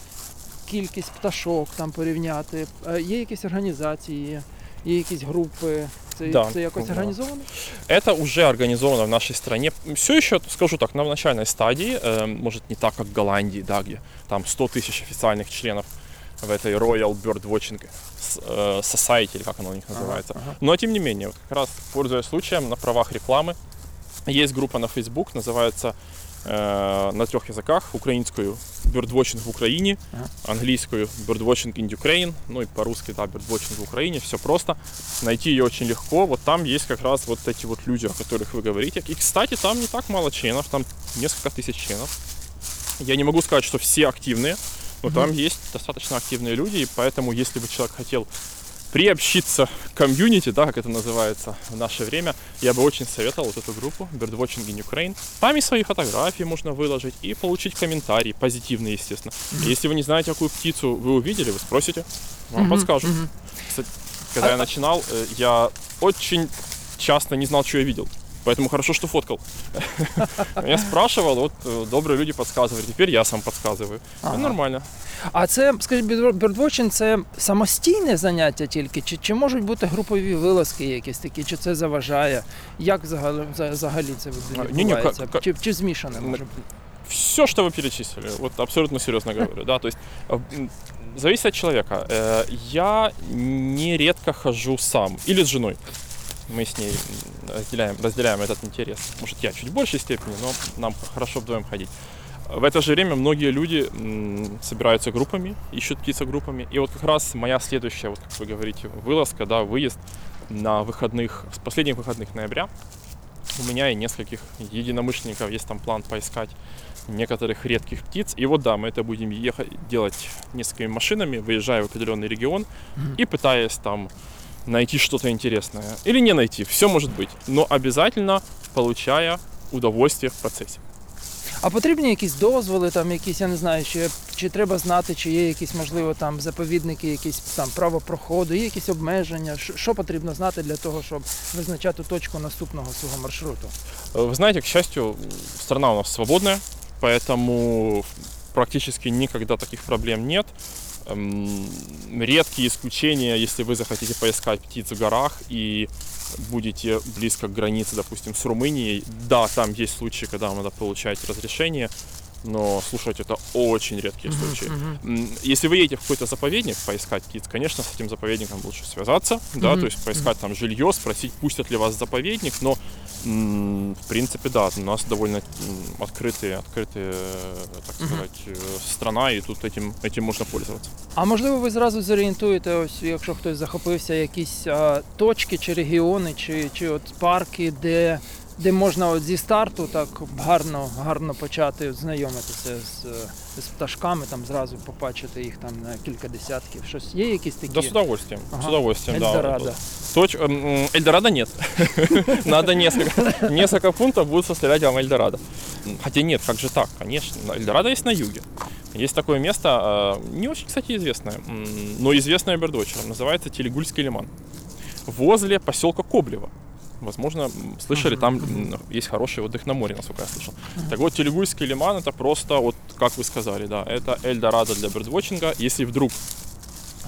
кількість пташок, там порівняти. Е, Є якісь організації, є якісь групи. Це, Да, це якось да. організовано? Это уже организовано в нашей стране. Все еще, скажу так, на начальной стадии, э, может не так, как в Голландии, да, где там 100 тысяч официальных членов в этой Royal Bird Watching с- э, Society, или как оно у них Ага, называется. ага. Но тем не менее, вот как раз пользуясь случаем, на правах рекламы, есть группа на Facebook, называется э, на трех языках. Украинскую Birdwatching в Украине, Ага. английскую Birdwatching in Ukraine, ну и по-русски, да, Birdwatching в Украине. Все просто. Найти ее очень легко. Вот там есть как раз вот эти вот люди, о которых вы говорите. И, кстати, там не так мало членов, там несколько тысяч членов. Я не могу сказать, что все активные, но там есть достаточно активные люди, и поэтому, если бы человек хотел приобщиться к комьюнити, да, как это называется в наше время, я бы очень советовал вот эту группу Birdwatching in Ukraine. Там и свои фотографии можно выложить и получить комментарии, позитивные, естественно. И Если вы не знаете, какую птицу вы увидели, вы спросите, вам Мгм, подскажут. мгм. Кстати, когда А- я начинал, э, я очень часто не знал, что я видел. Поэтому хорошо, что фоткал. Я спрашивал, вот э, добрые люди подсказывали. Теперь я сам подсказываю. Ага. Ну, нормально. А це, скажіть, бірдвотчинг це самостійне заняття тільки, чи, чи можуть бути групові вилазки якісь такі, чи це заважає? Як взагалі, за- взагалі це А, ні-ні, відбувається? ка- ка- Чи, чи змішане може бути? все, что вы перечислили, вот абсолютно серьезно говорю, да, то есть э, м, зависит от человека. Э, Я нередко хожу сам или с женой. Мы с ней разделяем, разделяем этот интерес. Может, я чуть в большей степени, но нам хорошо вдвоем ходить. В это же время многие люди собираются группами, ищут птица группами. И вот как раз моя следующая, вот как вы говорите, вылазка, да, выезд на выходных, с последних выходных ноября у меня и нескольких единомышленников есть там план поискать некоторых редких птиц. И вот да, мы это будем ехать, делать несколькими машинами, выезжая в определенный регион и пытаясь там найти что-то интересное. Или не найти, все может быть. Но обязательно получая удовольствие в процессе. А потрібні якісь дозволи, там якісь, я не знаю, чи, чи треба знати, чи є якісь, можливо, там заповідники, якісь там право проходу, є якісь обмеження. Що, що потрібно знати для того, щоб визначати точку наступного свого маршруту? Э, Вы знаете, к счастью, страна у нас свободная, поэтому практически никогда таких проблем нет. Эм, Редкие исключения, если вы захотите поискать птиц в горах и будете близко к границе, допустим, с Румынией, да, там есть случаи, когда надо получать разрешение, но, слушайте, это очень редкие случаи. М, Если вы едете в какой-то заповедник поискать птиц, конечно, с этим заповедником лучше связаться, да, Мгм. то есть поискать там жилье, спросить, пустят ли вас в заповедник, но м, в принципе, да, у нас довольно м, открытые, открытые, так Мгм. сказать, э, страна, и тут этим, этим можно пользоваться. А можливо, ви зразу зорієнтуєте, ось якщо хтось захопився, якісь а, точки чи регіони, чи, чи от парки, де, де можна от зі старту так гарно, гарно почати знайомитися з, е, з пташками, там зразу побачити їх там на кілька десятків. Щось є якісь такі Да, с удовольствием, Ага. с удовольствием, да. Эльдорадо. Точ... эм, Эльдорадо нет. Надо несколько, несколько пунктов будут составлять вам Эльдорадо. Хотя нет, как же так, конечно. Эльдорадо есть на юге. Есть такое место, э, не очень, кстати, известное, м, но известное бердвотчерам. Называется Телегульский лиман. Возле поселка Коблево. Возможно, слышали, там есть хороший отдых на море, насколько я слышал. Так вот, Телегульский лиман это просто, вот как вы сказали, да, это Эльдорадо для бердвотчинга. Если вдруг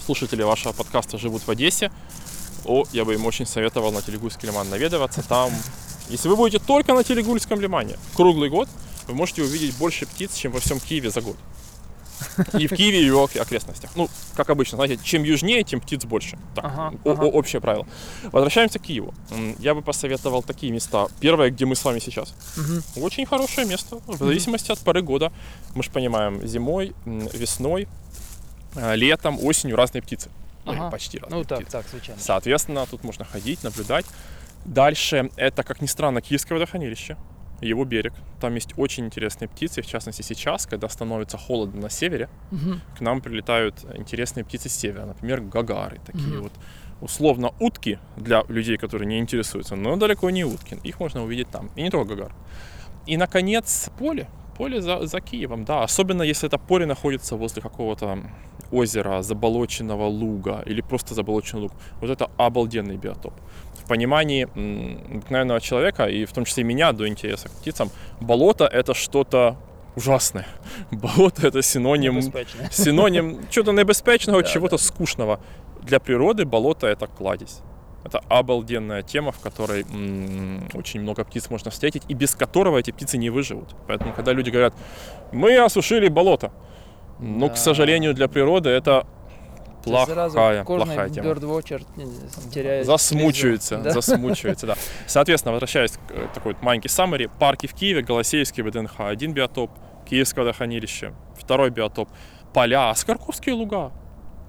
слушатели вашего подкаста живут в Одессе, о, я бы им очень советовал на Телегульский лиман наведываться. Там, если вы будете только на Телегульском лимане круглый год, вы можете увидеть больше птиц, чем во всем Киеве за год. И в Киеве, и в его окрестностях. Ну, как обычно, знаете, чем южнее, тем птиц больше. Так, Ага, ага. общее правило. Возвращаемся к Киеву. Я бы посоветовал такие места. Первое, где мы с вами сейчас. Мгм. Очень хорошее место, в зависимости от поры года. Мы же понимаем, зимой, весной, э, летом, осенью разные птицы. Ну, Ага. почти разные Ну так, птицы. так, звичайно. Соответственно, тут можно ходить, наблюдать. Дальше, это, как ни странно, Киевское водохранилище, его берег. Там есть очень интересные птицы, в частности сейчас, когда становится холодно на севере, Мгм. к нам прилетают интересные птицы с севера, например, гагары, такие Мгм. вот условно утки для людей, которые не интересуются, но далеко не утки. Их можно увидеть там. И не только гагар. И, наконец, поле. Поле за, за Киевом, да. Особенно, если это поле находится возле какого-то озера, заболоченного луга или просто заболоченный луг. Вот это обалденный биотоп. В понимании обыкновенного человека, и в том числе меня до интереса к птицам, болото — это что-то ужасное. Болото — это синоним синоним чего-то небезпечного, Да, чего-то скучного. Для природы болото это кладезь. Это обалденная тема, в которой м, очень много птиц можно встретить, и без которого эти птицы не выживут. Поэтому, когда люди говорят, мы осушили болото, ну, к Да. сожалению, для природы это Плохая, плохая тема. бёрдвотчер теряє Засмучивается, візу. Да. засмучивается, да. Соответственно, возвращаясь к э, такой вот маленький саммари, парки в Киеве, Голосеевский ВДНХ, один биотоп, Киевское водохранилище, второй биотоп, поля, Скорковские луга,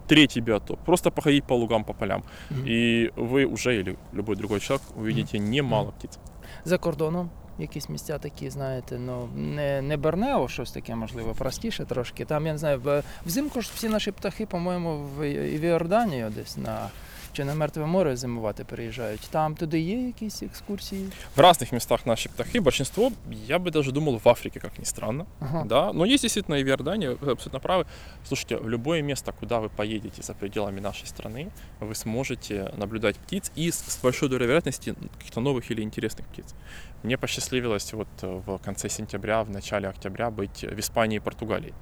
третий биотоп. Просто походить по лугам, по полям. Мгм. И вы уже, или любой другой человек, увидите немало птиц. За кордоном якісь місця такі, знаєте, ну не, не Бернео, щось таке, можливо, простіше трошки. Там, я не знаю, взимку ж всі наші птахи, по-моєму, в, в Іорданію десь на чи на Мертве море зимувати переїжджають. Там туди є якісь екскурсії? В разных местах наши птахи, большинство, я бы даже думал, в Африке, как ни странно. Ага. Да, но есть действительно и в Иордании, вы абсолютно правы. Слушайте, в любое место, куда вы поедете за пределами нашей страны, вы сможете наблюдать птиц и с, с большой долей вероятности каких-то новых или интересных птиц. Мне посчастливилось вот э, в конце сентября, в начале октября быть в Испании и Португалии.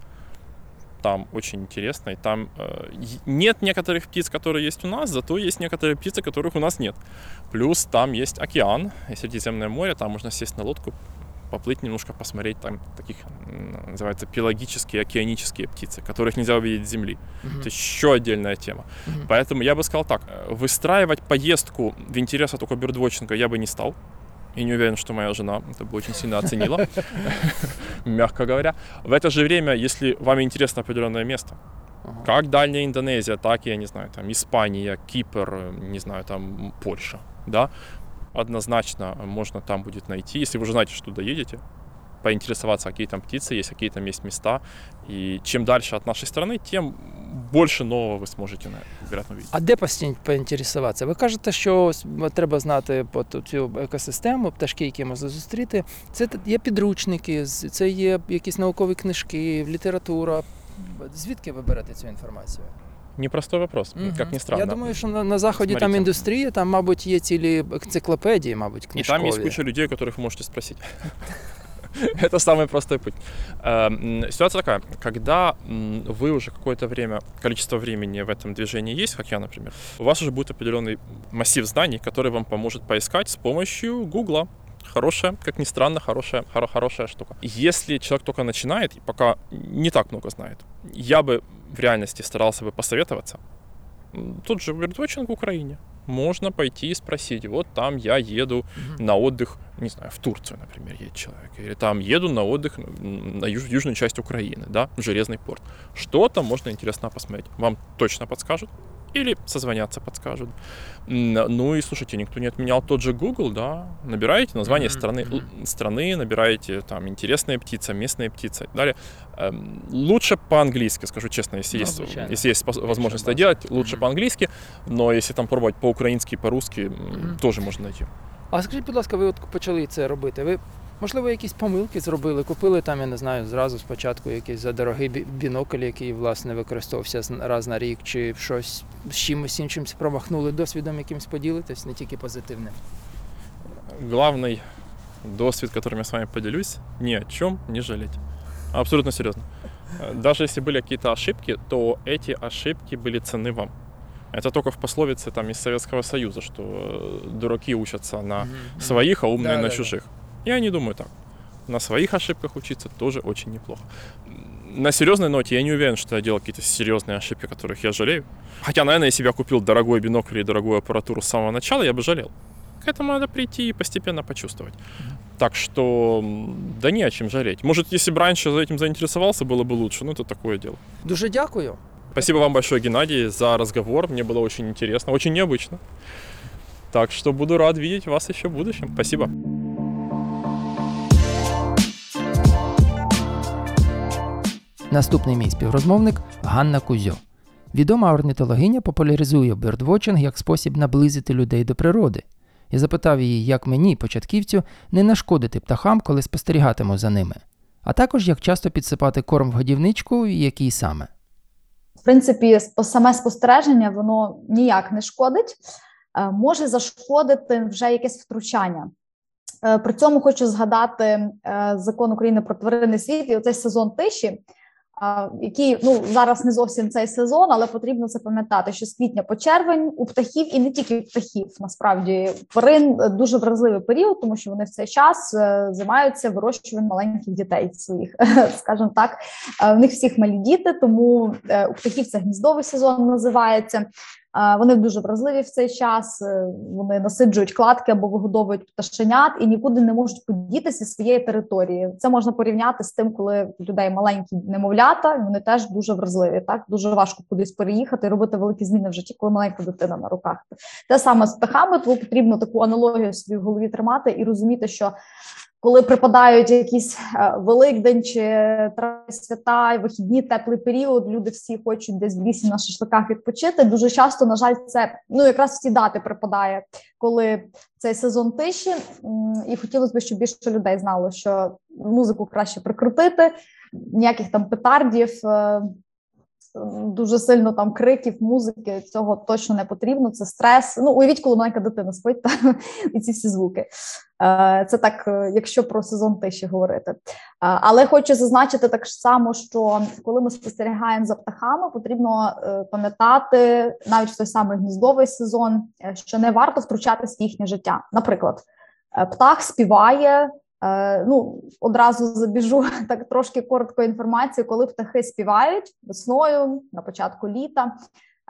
Там очень интересно, и там э, нет некоторых птиц, которые есть у нас, зато есть некоторые птицы, которых у нас нет. Плюс там есть океан и Средиземное море, там можно сесть на лодку, поплыть немножко, посмотреть там таких, называется, пелагические, океанические птицы, которых нельзя увидеть с земли. Мгм. Это еще отдельная тема. Мгм. Поэтому я бы сказал так, э, выстраивать поездку в интересах только бёрдвотчинга я бы не стал. И не уверен, что моя жена это бы очень сильно оценила, мягко говоря. В это же время, если вам интересно определенное место, Ага. как дальняя Индонезия, так, я не знаю, там, Испания, Кипр, э, не знаю, там, Польша, да, однозначно можно там будет найти, если вы уже знаете, что туда едете, поинтересоваться, какие там птицы есть, какие там есть места. И чем дальше от нашей страны, тем больше нового ви зможете, вероятно, увидеть. А де постійно поінтересуватися? Ви кажете, що ось треба знати по ту- цю екосистему, пташки, які можна зустріти. Це т- є підручники, з- це є якісь наукові книжки, література. Звідки ви берете цю інформацію? Непростой вопрос, Мгм. как ни странно. Я думаю, що на, на заході там Смотрите. індустрія, там, мабуть, є цілі енциклопедії, мабуть, И книжкові. там есть куча людей, которых вы можете спросить. Это самый простой путь. Эм, Ситуация такая, когда вы уже какое-то время, количество времени в этом движении есть, как я, например, у вас уже будет определенный массив знаний, который вам поможет поискать с помощью Гугла. Хорошая, как ни странно, хорошая, хоро- хорошая штука. Если человек только начинает и пока не так много знает, я бы в реальности старался бы посоветоваться. М, Тут же Birdwatching в Украине. Можно пойти и спросить, вот там я еду Мгм. на отдых, не знаю, в Турцию, например, едет человек, или там еду на отдых на юж- южную часть Украины, да, в Железный порт. Что там можно интересно посмотреть? Вам точно подскажут? Или созвонятся, подскажут. Ну и слушайте, никто не отменял тот же Google, да. Набираете название Мгм, страны, л- страны, набираете там интересная птица, местная птица и так далее. Эм, Лучше по-английски, скажу честно, если Ну, есть, если есть возможность это делать, лучше Мгм. по-английски, но если там пробовать по-украински, по-русски, Мгм. тоже можно найти. А скажіть, будь ласка, ви от почали це робити. Ви, можливо, якісь помилки зробили, купили там, я не знаю, зразу спочатку якийсь задорогий бі- бінокль, який, власне, використовувався з- раз на рік, чи щось з чимось іншим промахнули досвідом якимось поділитись, не тільки позитивним. главный досвид, которым я с вами поделюсь, ни о чем не жалеть. Абсолютно серьезно. Э, Даже если были какие-то ошибки, то эти ошибки были ценны вам. Это только в пословице там, из Советского Союза, что э, дураки учатся на Мгм. своих, а умные Да, на да, да. Я не думаю так. На своих ошибках учиться тоже очень неплохо. На серьезной ноте я не уверен, что я делал какие-то серьезные ошибки, которых я жалею. Хотя, наверное, если бы я купил дорогой бинокль и дорогую аппаратуру с самого начала, я бы жалел. К этому надо прийти и постепенно почувствовать. Так что, да не о чем жалеть. Может, если бы раньше за этим заинтересовался, было бы лучше. Ну, это такое дело. Дуже дякую. Спасибо вам большое, Геннадий, за разговор. Мне было очень интересно, очень необычно. Так что буду рад видеть вас еще в будущем. Спасибо. Наступний мій співрозмовник Ганна Кузьо. Відома орнітологиня популяризує бердвотчинг як спосіб наблизити людей до природи. Я запитав її, як мені, початківцю, не нашкодити птахам, коли спостерігатиму за ними, а також як часто підсипати корм в годівничку і який саме. в принципі, саме спостереження воно ніяк не шкодить, Е, може зашкодити вже якесь втручання. Е, При цьому хочу згадати е, закон України про тваринний світ і оцей сезон тиші, який ну зараз не зовсім цей сезон, але потрібно це пам'ятати, що з квітня по червень у птахів і не тільки птахів, насправді тварин е, дуже вразливий період, тому що вони в цей час е, займаються вирощуванням маленьких дітей своїх, скажімо так. Е, В них всіх малі діти, тому у птахів це гніздовий сезон називається. Е, Вони дуже вразливі в цей час. е, Вони насиджують кладки або вигодовують пташенят і нікуди не можуть подітися зі своєї території. Це можна порівняти з тим, коли у людей маленькі немовлята, вони теж дуже вразливі. Так дуже важко кудись переїхати, робити великі зміни в житті, коли маленька дитина на руках. Те саме з птахами, тому потрібно таку аналогію собі в голові тримати і розуміти, що коли припадають якісь е, Великдень чи трави свята, вихідні, теплий період, люди всі хочуть десь в лісі на шашликах відпочити. Дуже часто, на жаль, це ну якраз ці дати припадає, коли цей сезон тиші. І хотілося б, щоб більше людей знало, що музику краще прикрутити, ніяких там петардів. Дуже сильно там криків, музики цього точно не потрібно. Це стрес. Ну уявіть, коли маленька дитина спить та і ці всі звуки. Е, Це так, е, якщо про сезон тиші говорити. Е, Але хочу зазначити так само, що коли ми спостерігаємо за птахами, потрібно пам'ятати навіть в той самий гніздовий сезон, що не варто втручатись в їхнє життя. Наприклад, птах співає. Е, Ну, одразу забіжу так трошки коротко інформацію, коли птахи співають весною на початку літа.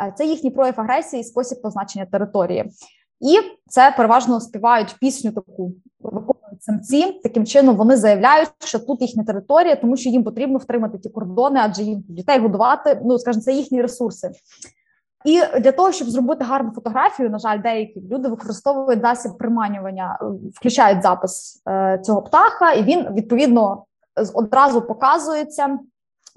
е, Це їхній прояв агресії і спосіб позначення території. І це переважно співають пісню таку виконують самці. Таким чином вони заявляють, що тут їхня територія, тому що їм потрібно втримати ті кордони, адже їм дітей годувати. Ну скажімо, це їхні ресурси. І для того, щоб зробити гарну фотографію, на жаль, деякі люди використовують засіб приманювання, е, включають запис е, цього птаха, і він відповідно одразу показується.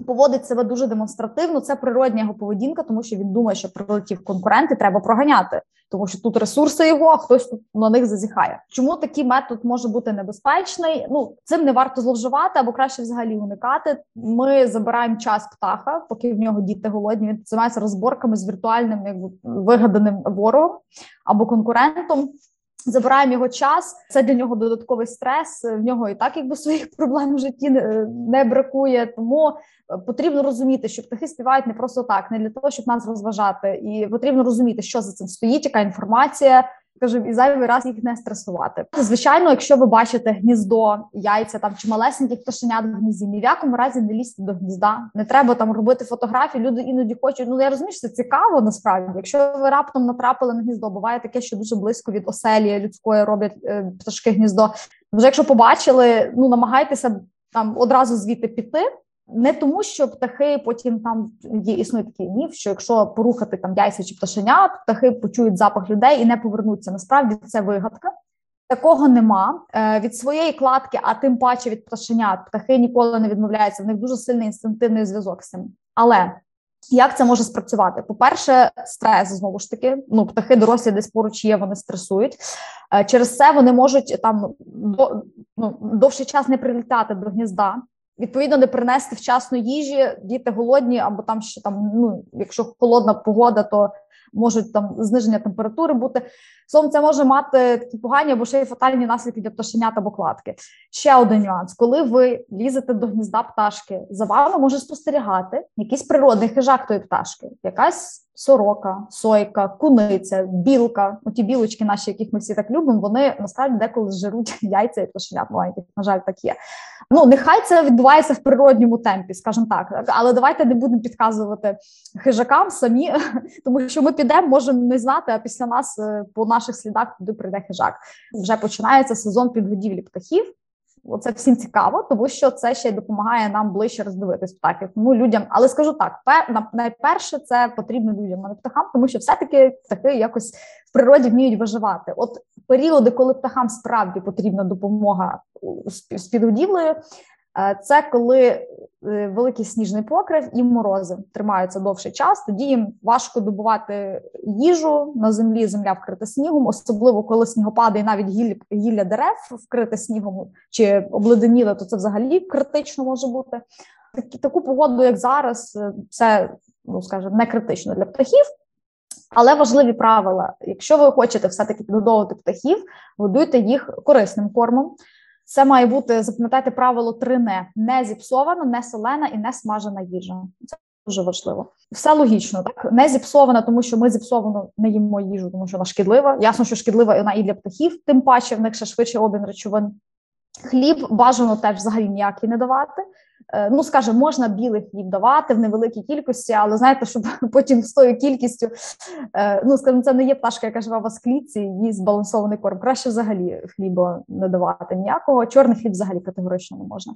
Поводить себе дуже демонстративно. Це природня його поведінка, тому що він думає, що прилетів конкурент і треба проганяти, тому що тут ресурси його, а хтось тут на них зазіхає. Чому такий метод може бути небезпечний? Ну цим не варто зловживати або краще взагалі уникати. Ми забираємо час птаха, поки в нього діти голодні. Він займається розборками з віртуальним, якби вигаданим ворогом або конкурентом. Забираємо його час, це для нього додатковий стрес. В нього і так якби своїх проблем в житті не, не бракує. Тому е, потрібно розуміти, що птахи співають не просто так, не для того, щоб нас розважати, і потрібно розуміти, що за цим стоїть, яка інформація. Кажу, і зайвий раз їх не стресувати. Звичайно, якщо ви бачите гніздо, яйця там чи малесеньких пташенят в гнізді, ні в якому разі не лізьте до гнізда. Не треба там робити фотографії. Люди іноді хочуть. Ну я розумію, що це цікаво насправді. Якщо ви раптом натрапили на гніздо, буває таке, що дуже близько від оселі людської роблять е, пташки гніздо. Вже якщо побачили, ну намагайтеся там одразу звідти піти. Не тому, що птахи потім там є існує такий міф, що якщо порухати там яйця чи пташенят, птахи почують запах людей і не повернуться. Насправді це вигадка. Такого нема Е, від своєї кладки, а тим паче від пташенят. Птахи ніколи не відмовляються. В них дуже сильний інстинктивний зв'язок з цим. Але як це може спрацювати? По-перше, стрес знову ж таки. Ну, птахи дорослі десь поруч є, вони стресують. Е, Через це вони можуть там ну, довший час не прилітати до гнізда. Відповідно, не принести вчасно їжі, діти голодні, або там ще там, ну якщо холодна погода, то можуть там зниження температури бути. Словом, це може мати такі погані або ще й фатальні наслідки для пташенят або кладки. Ще один нюанс: коли ви лізете до гнізда пташки, за вами може спостерігати якийсь природний хижак тої пташки, якась сорока, сойка, куниця, білка. Ну, ті білочки наші, яких ми всі так любимо, вони насправді деколи жируть яйця і пташенят маленьких. На жаль, так є. Ну нехай це відбувається в природньому темпі, скажімо так. Але давайте не будемо підказувати хижакам самі, тому що ми підемо, можемо не знати, а після нас е, по наших слідах туди прийде хижак. Вже починається сезон підгодівлі птахів. Оце всім цікаво, тому що це ще допомагає нам ближче роздивитись птахів. Тому людям, але скажу так: пер, найперше це потрібно людям, а не птахам, тому що все-таки птахи якось в природі вміють виживати. От періоди, коли птахам справді потрібна допомога з підгодівлею, це коли е, великий сніжний покрив і морози тримаються довший час. Тоді їм важко добувати їжу на землі. Земля вкрита снігом, особливо коли снігопади і навіть гілля, гілля дерев вкрите снігом чи обледеніле, то це взагалі критично може бути. Такі таку погоду, як зараз, е, це ну скажімо, не критично для птахів. Але важливі правила: якщо ви хочете все-таки підгодовувати птахів, годуйте їх корисним кормом. Це має бути, запам'ятайте правило три не: не зіпсована, не солена і не смажена їжа. Це дуже важливо. Все логічно, так не зіпсована, тому що ми зіпсовано не їмо їжу, тому що вона шкідлива. Ясно, що шкідлива вона і для птахів, тим паче в них ще швидше обмін речовин. Хліб бажано теж взагалі ніякий не давати. Е, Ну, скажімо, можна білий хліб давати в невеликій кількості, але знаєте, щоб потім з тою кількістю, е, ну скажімо, це не є пташка, яка живе в клітці, їй збалансований корм. Краще взагалі хліба не давати ніякого. Чорний хліб взагалі категорично не можна.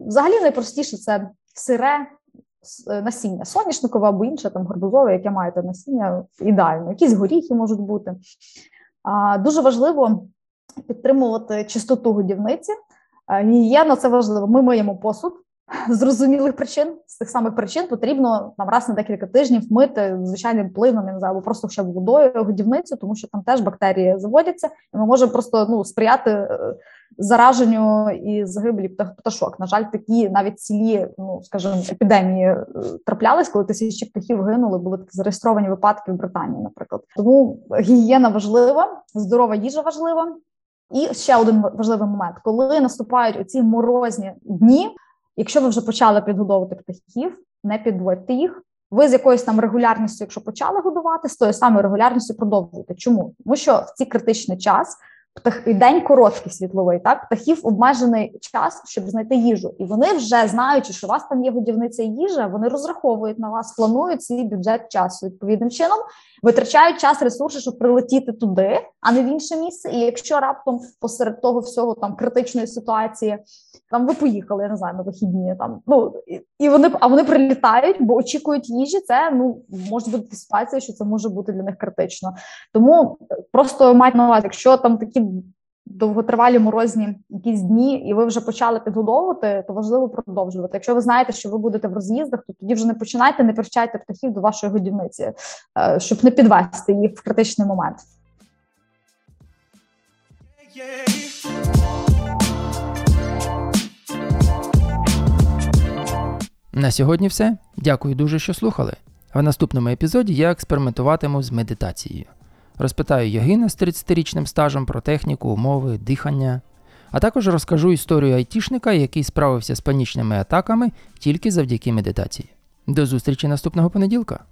Взагалі найпростіше це сире е, насіння, соняшникове або інше там гарбузове, яке маєте насіння, ідеально. Якісь горіхи можуть бути. А, Дуже важливо підтримувати чистоту годівниці. Е, Гігієна це важливо. Ми миємо посуд з зрозумілих причин. З тих самих причин потрібно нам раз на декілька тижнів мити звичайним плином, я не знаю, або просто ще водою годівницю, тому що там теж бактерії заводяться, і ми можемо просто ну сприяти е, зараженню і загиблі птах- пташок. На жаль, такі навіть цілі, ну скажімо, епідемії е, траплялись, коли тисячі птахів гинули. Були такі зареєстровані випадки в Британії, наприклад. Тому гігієна важлива, здорова їжа важлива. І ще один важливий момент: коли наступають оці морозні дні, якщо ви вже почали підгодовувати птахів, не підводьте їх. Ви з якоюсь там регулярністю, якщо почали годувати, з тою самою регулярністю продовжуйте. Чому? Тому що в цей критичний час птах день короткий світловий. Так, птахів обмежений час, щоб знайти їжу, і вони вже знаючи, що у вас там є годівниця їжа, вони розраховують на вас, планують свій бюджет часу відповідним чином, витрачають час, ресурси, щоб прилетіти туди, а не в інше місце. І якщо раптом посеред того всього там критичної ситуації. Там ви поїхали, я не знаю, на вихідні там. Ну і, вони а вони прилітають, бо очікують їжі. Це ну може бути ситуація, що це може бути для них критично. Тому просто майте на увазі, якщо там такі довготривалі морозні якісь дні, і ви вже почали підгодовувати, то важливо продовжувати. Якщо ви знаєте, що ви будете в роз'їздах, то тоді вже не починайте, не привчайте птахів до вашої годівниці, е, щоб не підвести їх в критичний момент. На сьогодні все. Дякую дуже, що слухали. В наступному епізоді я експериментуватиму з медитацією. Розпитаю Йогина з 30-річним стажем про техніку, умови, дихання, а також розкажу історію айтішника, який справився з панічними атаками тільки завдяки медитації. До зустрічі наступного понеділка!